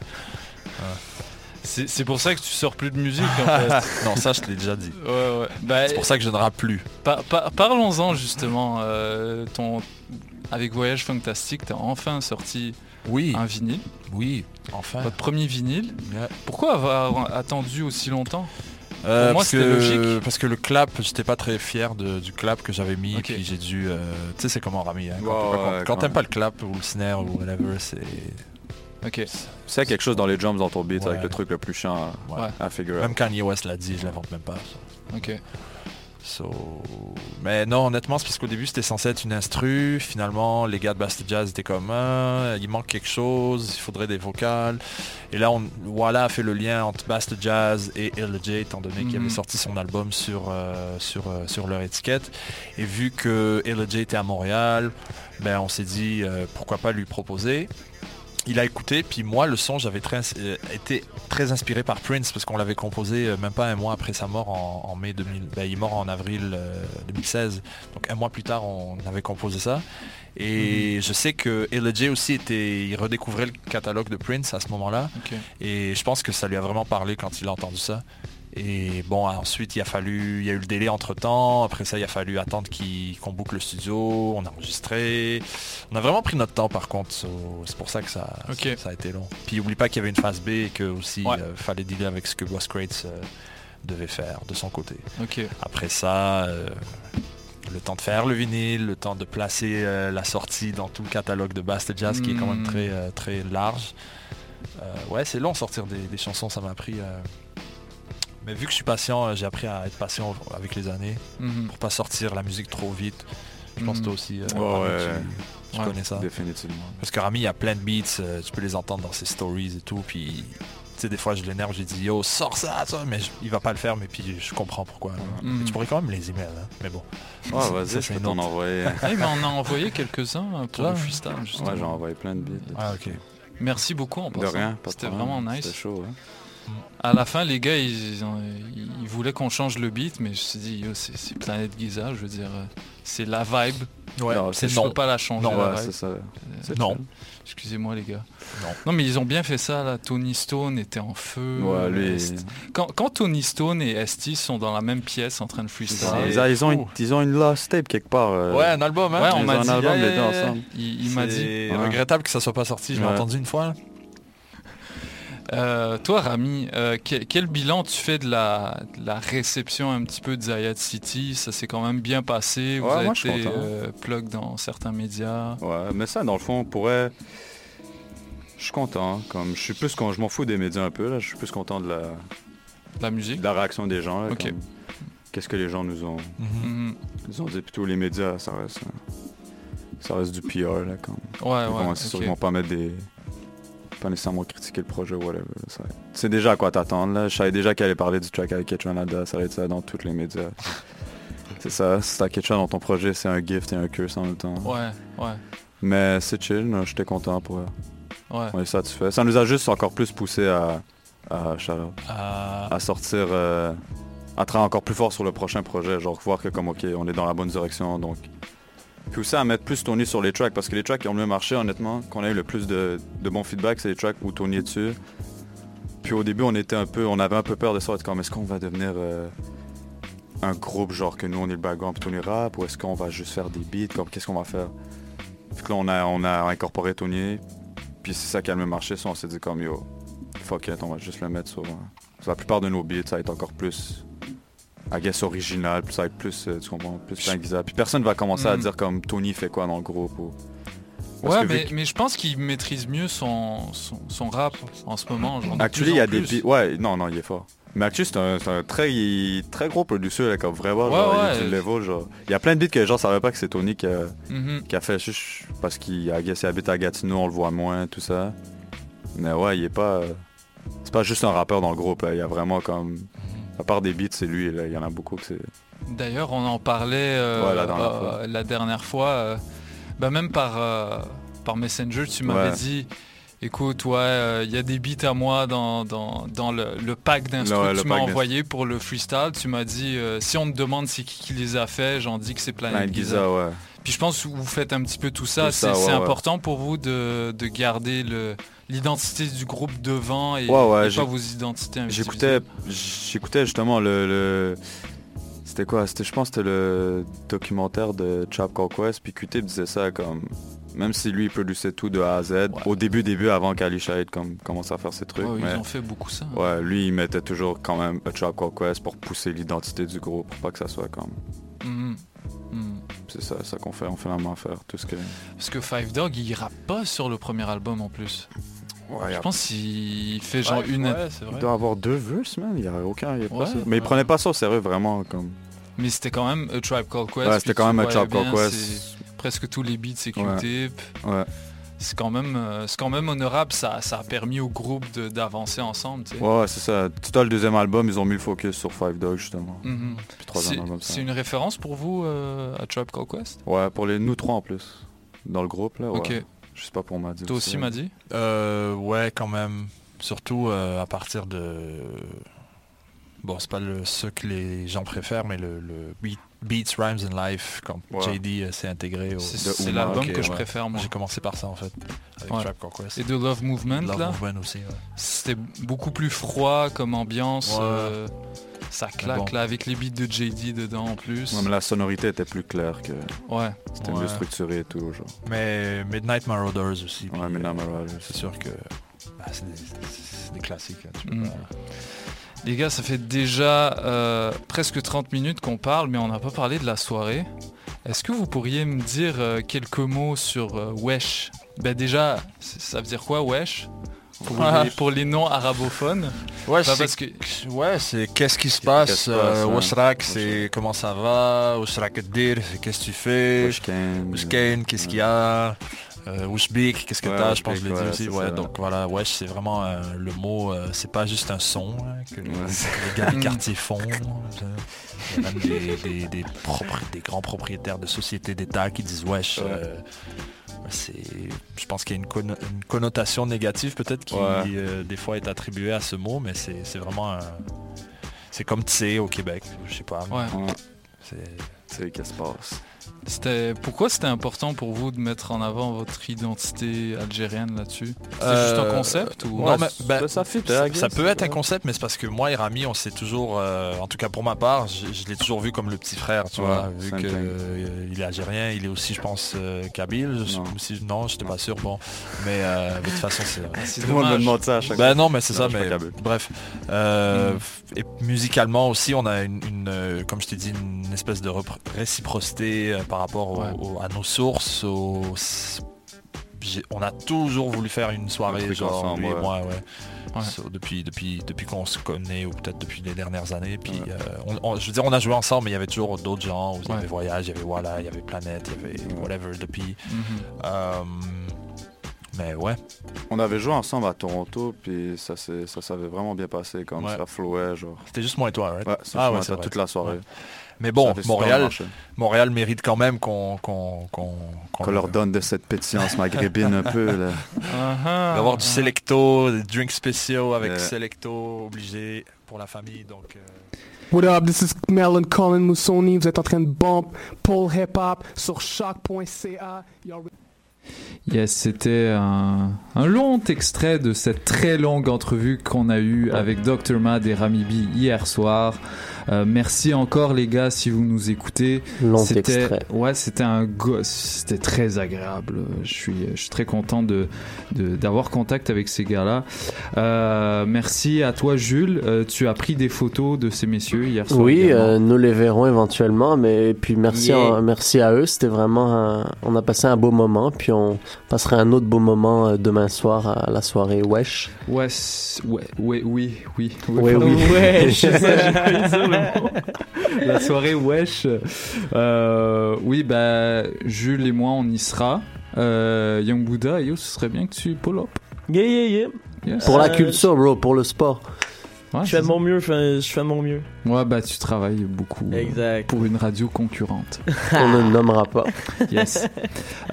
C'est c'est pour ça que tu sors plus de musique en fait. non, ça je te l'ai déjà dit. Ouais, ouais. Bah, C'est pour ça que je ne rappe plus. par- par- Parlons-en justement. euh, ton... Avec Voyage Fantastique, t'as enfin sorti Oui, un vinyle. oui, enfin. Votre premier vinyle. Pourquoi avoir attendu aussi longtemps? Euh, Pour moi, parce c'était que, logique. Parce que le clap, j'étais pas très fier de- du clap que j'avais mis. Puis j'ai dû. euh, tu sais, c'est comment Rami. hein, quand quand- ouais, quand quand t'aimes même. pas le clap ou le snare ou whatever, c'est. Ok. C'est quelque chose dans les drums dans ton beat Ouais. avec le truc le plus chiant à, Ouais. à figure. Même Kanye West l'a dit, je l'invente même pas. ça. Ok. So... Mais non, honnêtement, c'est parce qu'au début, c'était censé être une instru. Finalement, les gars de Bastard Jazz étaient comme, Ah, il manque quelque chose, il faudrait des vocales. Et là, on... voilà a fait le lien entre Bastard Jazz et LJ, étant donné qu'il Mhm. avait sorti son album sur, euh, sur, euh, sur leur étiquette. Et vu que LJ était à Montréal, ben, on s'est dit, euh, pourquoi pas lui proposer. Il a écouté, puis moi le son j'avais très, euh, été très inspiré par Prince parce qu'on l'avait composé euh, même pas un mois après sa mort en, en mai 2000. Ben, il est mort en avril euh, 2016, donc un mois plus tard on avait composé ça. Et je sais que LJ aussi était, il redécouvrait le catalogue de Prince à ce moment-là. Et je pense que ça lui a vraiment parlé quand il a entendu ça. Et bon, ensuite, il a fallu, il y a eu le délai entre temps. Après ça, il a fallu attendre qu'on boucle le studio. On a enregistré. On a vraiment pris notre temps, par contre. so, c'est pour ça que ça, ça a été long. Puis, oublie pas qu'il y avait une phase B et que aussi, Ouais. euh, fallait dealer avec ce que Boss Crates euh, devait faire de son côté. Ok. Après ça, euh, le temps de faire le vinyle, le temps de placer la sortie dans tout le catalogue de Basta Jazz qui est quand même Mm. très, très large. Ouais, c'est long sortir des, des chansons, ça m'a pris. Mais vu que je suis patient, euh, j'ai appris à être patient avec les années Mhm. pour pas sortir la musique trop vite. Je pense que Mhm. toi aussi, euh, Ouais, Rami, ouais. tu, tu Ouais, connais ça. définitivement. Parce que Rami, il y a plein de beats, euh, tu peux les entendre dans ses stories et tout. Puis, tu sais, des fois, je l'énerve, j'ai dit, yo, sors ça, ça, mais je- il va pas le faire, mais puis je comprends pourquoi. Mhm. Mais tu pourrais quand même les emails, hein, mais bon. Ouais, Ça, vas-y, je peux t'en envoyer. Ah, il m'en a envoyé quelques-uns pour Toi le freestyle, justement. Ouais, j'ai envoyé plein de beats. Ah, ok. Merci beaucoup en De passant. rien, pas de C'était problème. vraiment nice. C'était chaud, hein. À la fin, les gars, ils, ils ont- ils voulaient qu'on change le beat, mais je me suis dit, yo, c'est c'est Planète Giza, je veux dire, euh, c'est la vibe. Ouais, Non, c'est je non. peux pas la changer. Non, la ouais, vibe. c'est ça. Euh, C'est non. chill. Excusez-moi les gars. Non. mais ils ont bien fait ça là. Tony Stone était en feu. Ouais, lui, Est- Quand, quand Tony Stone et Esty sont dans la même pièce en train de freestyle. Ils, ont une, ils ont une lost tape quelque part. euh, Ouais, un album, hein. Ouais, on ils m'a ont dit. un album yeah, les deux yeah, yeah. ensemble. Il, il m'a dit. Regrettable que ça soit pas sorti, je l'ai entendu une fois. là. Euh, toi, Rami, euh, quel, quel bilan tu fais de la, de la réception un petit peu de Zayat City? Ça s'est quand même bien passé. Vous Ouais, avez moi, je suis été content. euh, plug dans certains médias. Ouais, mais ça, dans le fond, on pourrait. Je suis content. Comme je suis plus con- je m'en fous des médias un peu là. Je suis plus content de la, la musique, de la réaction des gens. là, Ok. comme Qu'est-ce que les gens nous ont, Mhm. nous ont dit. Plutôt les médias, ça reste, ça reste du PR là. Comme. Ouais, Ils vont- ouais, c'est sûr ok. qu'ils vont pas mettre des, pas nécessairement critiquer le projet ou whatever. là, sais déjà à quoi t'attendre là. Je savais déjà qu'elle allait parler du track avec Ketchanada. Ça allait être ça dans tous les médias. c'est ça. Si t'as Ketchan dans ton projet, c'est un gift et un curse en même temps. Ouais, ouais, Mais c'est chill, j'étais content pour elle. ouais. On est satisfait. Ça nous a juste encore plus poussé à, à sortir, euh, à travailler encore plus fort sur le prochain projet. Genre voir que comme ok, on est dans la bonne direction. Donc. Puis aussi à mettre plus Tony sur les tracks parce que les tracks qui ont le mieux marché honnêtement, qu'on a eu le plus de, bons feedbacks, c'est les tracks où Tony est dessus. Puis au début on était un peu, on avait un peu peur de ça, être comme est-ce qu'on va devenir euh, un groupe genre que nous on est le background puis Tony rap ou est-ce qu'on va juste faire des beats, comme qu'est-ce qu'on va faire? Puis là on a, on a incorporé Tony, puis c'est ça qui a le mieux marché, on s'est dit comme yo, fuck it, on va juste le mettre sur, euh, la plupart de nos beats, ça va être encore plus, I guess, original, ça va être plus, euh, tu comprends, plus linguisable. Puis personne va commencer à Mm. dire comme Tony fait quoi dans le groupe ou... Ouais, mais, je pense qu'il maîtrise mieux son, son, son rap en ce moment. Actually, plus il y a des plus. beats, ouais, non, non, il est fort. Mais actually, c'est un, très, il très gros producer, là, comme vraiment, Ouais, genre, il ouais. du level, genre. Il y a plein de beats que les gens savaient pas que c'est Tony qui a, Mhm. qui a fait juste parce qu'il il habite à Gatineau, on le voit moins, tout ça. Mais ouais, il est pas. euh, C'est pas juste un rappeur dans le groupe, là. Il y a vraiment comme. À part des beats, c'est lui. Il y en a beaucoup que c'est. D'ailleurs, on en parlait euh, Ouais, la dernière euh, fois. la dernière fois, euh, bah, même par, par Messenger, tu m'avais Ouais. dit, écoute, ouais, euh, il y a des beats à moi dans, dans, dans le, le pack d'instru Ouais, que tu m'as envoyé pour le freestyle. Tu m'as dit, euh, si on te demande c'est qui qui les a fait, j'en dis que c'est Planet Planet Giza. Giza, ouais. Puis je pense que vous faites un petit peu tout ça. C'est ça, c'est ouais, ouais. important pour vous de, de garder le l'identité du groupe devant et, Ouais, ouais, et pas vos identités J'écoutais, j'écoutais justement le, le- c'était quoi? C'était, je pense, que c'était le documentaire de Chap Call Quest. Puis Q-Tip disait ça comme, même si lui il produisait tout de A à Z, au début, début, avant qu'Ali Shahid comme commence à faire ses trucs. Ouais, mais- Ils ont fait beaucoup ça. Ouais, lui il mettait toujours quand même a Trap Call Quest pour pousser l'identité du groupe, pour pas que ça soit comme. Mhm. Mhm. C'est ça, ça qu'on fait, on fait vraiment faire tout ce que. Parce que Five Dog, il rappe pas sur le premier album en plus. Ouais, Je a- pense qu'il fait genre Ouais, une. ouais, Il doit avoir deux verses, man. Il y a aucun. il y a pas ça. Mais il prenait pas ça au sérieux vraiment comme. Mais c'était quand même A Tribe Called Quest. Ouais, c'était quand même A Tribe Called Quest. Presque tous les beats, Ouais. Q-Tip. Ouais. C'est quand même, euh, c'est quand même honorable. Ça, ça a permis au groupe de- d'avancer ensemble. Ouais, ouais, c'est ça. Tout à le deuxième album, ils ont mis le focus sur Five Dog justement. Mhm. Puis C'est album, ça. c'est une référence pour vous euh, à Called Quest? Ouais, pour les nous trois en plus. Dans le groupe là. Ouais. Ok. Je sais pas pour Madi. Toi aussi, Madi Euh, ouais, quand même. Surtout euh, à partir de... Bon, c'est pas le, ce que les gens préfèrent, mais le, le beat- Beats, Rhymes and Life, quand Ouais. JD euh, s'est intégré au... C'est- l'album que je ouais. préfère, moi. J'ai commencé par ça, en fait. avec Ouais. Tribe Called Quest. Et de Love Movement, Love là. Movement aussi, ouais. C'était beaucoup plus froid comme ambiance. Ouais. euh, ça claque bon. là avec les beats de JD dedans en plus. Ouais, mais la sonorité était plus claire que. Ouais. C'était Ouais. mieux structuré et tout, genre. Mais Midnight Marauders aussi. Ouais, Midnight Marauders. C'est sûr que bah, c'est des, c'est des classiques. hein, tu peux Mm. pas- Les gars, ça fait déjà euh, presque 30 minutes qu'on parle, mais on n'a pas parlé de la soirée. Est-ce que vous pourriez me dire euh, quelques mots sur euh, Wesh? Ben déjà, ça veut dire quoi Wesh? Pour, Ah. les, pour les non arabophones Ouais, Bah, c'est que ouais, c'est qu'est-ce qui se passe, se passe, euh, ouais. Washrak, c'est comment ça va, Washrak dire, c'est qu'est-ce que tu fais, Washken, qu'est-ce qu'il y a, euh, qu'est-ce que Ouais, t'as, je pense que je l'ai dit ouais, aussi, c'est ouais, ça. donc voilà, Wesh, c'est vraiment euh, le mot, euh, c'est pas juste un son hein, que les, Ouais. les gars du quartier font, ça. il y a même des, des, des propres- des grands propriétaires de sociétés d'État qui disent Wesh, Ouais. euh, c'est, je pense qu'il y a une, conno- une connotation négative peut-être qui Ouais. euh, des fois est attribuée à ce mot, mais c'est, vraiment un- c'est comme Tse au Québec, je sais pas. Ouais. C'est, C'est qu'est-ce qui se passe? C'était pourquoi c'était important pour vous de mettre en avant votre identité algérienne là-dessus? C'est Euh, juste un concept ou? non, mais, ben, ça, ça fit, ça, I guess. ça peut être un concept, mais c'est parce que moi et Rami, on s'est toujours, euh, en tout cas pour ma part, je, je l'ai toujours vu comme le petit frère, tu Ouais, vois, vu same que thing. euh, il est algérien, il est aussi, je pense, euh, kabyle. Je, Non. aussi, non, j'étais pas sûr. Bon, mais, euh, mais de toute façon, c'est. c'est Tout le monde me demande ça à chaque Ben fois. non, mais c'est ça, mais bref. Euh, Mm. Et musicalement aussi, on a une, une, comme je t'ai dit, une espèce de réciprocité euh, par rapport au- Ouais. au- à nos sources. au- On a toujours voulu faire une Un soirée, genre ensemble, lui et moi, ouais. Ouais. So, depuis depuis, depuis qu'on se connaît, ou peut-être depuis les dernières années. Puis, euh, on- on- je veux dire, on a joué ensemble, mais il y avait toujours d'autres gens. Il y Ouais. avait Voyage, il y avait Voilà, il y avait Planète, il y avait whatever depuis. Mhm. Euh, mais ouais. On avait joué ensemble à Toronto, puis ça s'est- ça s'avait vraiment bien passé, comme Ouais. ça flowait, genre. C'était juste moi et toi, right? Ouais, Ah ouais, ça toute la soirée. Mais bon, Montréal. Montréal mérite quand même qu'on leur donne de cette pétillance maghrébine un peu, là. Ah, d'avoir du. Selecto, des drinks spéciaux avec Ouais. Selecto obligé pour la famille. Donc, euh, What up, this is Melon Colin Moussoni. Vous êtes en train de bump Paul Hip Hop sur choc.ca. Y'all- Yes, c'était un, un long extrait de cette très longue entrevue qu'on a eue avec Dr. Mad et Rami B hier soir. Euh, merci encore les gars si vous nous écoutez. C'était ouais, c'était un c'était très agréable. Je suis je suis très content de d'avoir contact avec ces gars-là. Euh, merci à toi Jules. Euh, tu as pris des photos de ces messieurs hier soir. Oui, euh, nous les verrons éventuellement, mais et puis merci, Yeah. en- merci à eux. C'était vraiment, un- on a passé un beau moment, puis on passera un autre beau moment demain soir à la soirée Wesh. C- ouais, ouais, oui, oui, Ouais, pardon, oui. Wesh, ça, le. La soirée wesh. Euh, oui, bah, Jules et moi, on y sera. Euh, Young Buddha, yo, ce serait bien que tu pull up. Yeah, yeah, yeah. Yes. Pour la Euh, culture, bro, pour le sport. Ouais, Je fais mon mieux, je fais, je fais de mon mieux. Ouais, bah, tu travailles beaucoup euh, Exact. pour une radio concurrente. On ne nommera pas. Yes.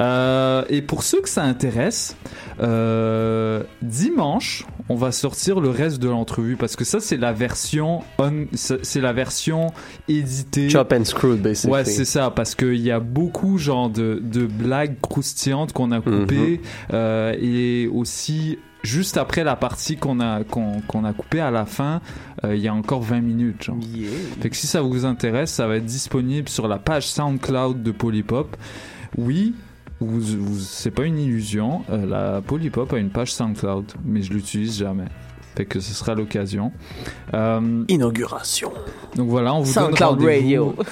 Euh, et pour ceux que ça intéresse, euh, dimanche, on va sortir le reste de l'entrevue parce que ça, c'est la version on- c'est la version éditée. Chop and screwed, basically. Ouais, c'est ça, parce qu'il y a beaucoup genre de, de blagues croustillantes qu'on a coupées euh, et aussi juste après la partie qu'on a qu'on qu'on a coupée à la fin, euh, il y a encore 20 minutes. Genre. Fait que si ça vous intéresse, ça va être disponible sur la page SoundCloud de Polypop. Oui, vous, vous- c'est pas une illusion. euh, la Polypop a une page SoundCloud, mais je l'utilise jamais. Fait que ce sera l'occasion. Euh, Inauguration. donc voilà, on vous donne SoundCloud. Radio.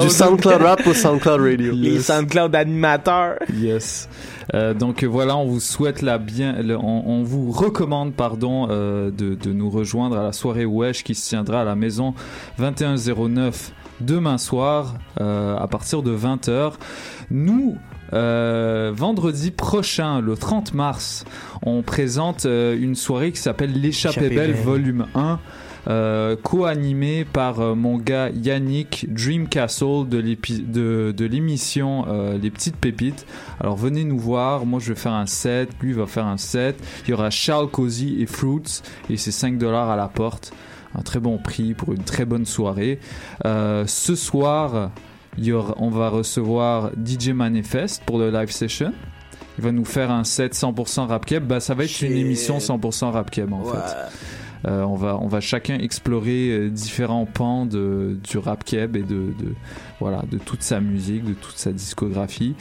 Du SoundCloud rap au SoundCloud Radio. Les SoundCloud animateurs. Yes. Euh, donc voilà, on vous souhaite la bien, le- on, on vous recommande pardon euh, de, de nous rejoindre à la soirée Wesh qui se tiendra à la maison 2109 demain soir euh, à partir de 20h. Nous euh, vendredi prochain, le 30 mars, on présente euh, une soirée qui s'appelle L'échappée Échappée belle volume 1. euh, co-animé par euh, mon gars Yannick Dreamcastle de l'épi- de, de l'émission euh, Les Petites Pépites. Alors venez nous voir, moi je vais faire un set, lui va faire un set. Il y aura Charles Cozy et Fruits et c'est 5 dollars à la porte. Un très bon prix pour une très bonne soirée. Euh, ce soir, y aura- on va recevoir DJ Manifest pour le live session. Il va nous faire un set 100% rap keb. Bah, ça va être une émission 100% rap keb en Ouais. fait. Euh, on va on va chacun explorer euh, différents pans de du rap keb et de, de voilà de toute sa musique, de toute sa discographie.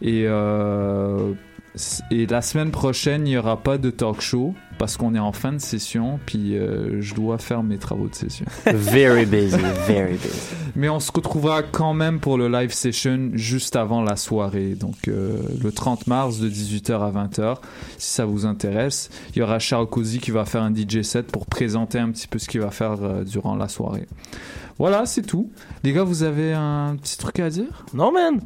Et euh, et la semaine prochaine, il y aura pas de talk show parce qu'on est en fin de session, puis euh, je dois faire mes travaux de session. Very busy, very busy. Mais on se retrouvera quand même pour le live session juste avant la soirée, donc euh, le 30 mars de 18h à 20h, si ça vous intéresse. Il y aura Charles Cozy qui va faire un DJ set pour présenter un petit peu ce qu'il va faire euh, durant la soirée. Voilà, c'est tout. Les gars, vous avez un petit truc à dire? Non, man.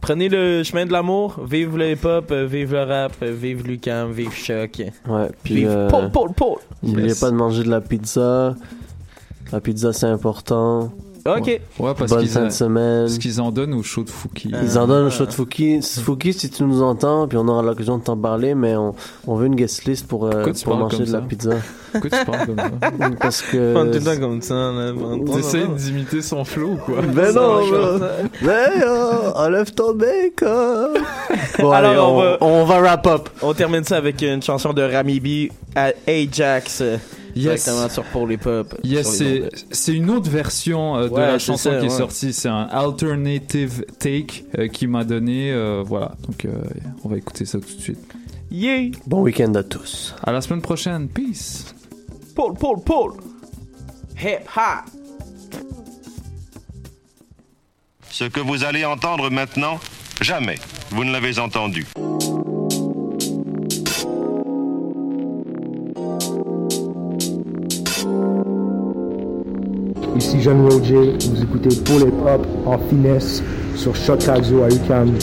Prenez le chemin de l'amour, vive le hip-hop, euh, vive le rap, euh, vive Lucam, vive Choc. Ouais, puis Vive euh, Paul, Paul, Paul. N'oubliez Yes. pas de manger de la pizza. La pizza, c'est important. Ok. Ouais, parce Bonne qu'ils fin de semaine. Parce qu'ils en donnent au show de Fouki. Ils en donnent au show de Fouki. Fouki, si tu nous entends, puis on aura l'occasion de t'en parler, mais on, on veut une guest list pour, euh, tu pour manger de la pizza. Pourquoi tu parles comme ça Parce que. Est tout le temps comme ça, là. T'essayes d'imiter son flow ou quoi Ben non. Mais oh, enlève ton make-up. Bon, Alors, allez, on, on, va, on va wrap up. On termine ça avec une chanson de Rami B à Ajax. Yes. Sur les c'est une autre version euh, de Ouais, la chanson ça, qui est sortie. C'est un alternative take euh, qui m'a donné. euh, voilà, donc euh, on va écouter ça tout de suite. Yeah! Bon week-end à tous. À la semaine prochaine. Peace. Paul, Paul, Paul! Hip Hop! Ce que vous allez entendre maintenant, jamais vous ne l'avez entendu. Ici Jeanne Roger, vous écoutez pour les pop en finesse sur Radio à UQAM.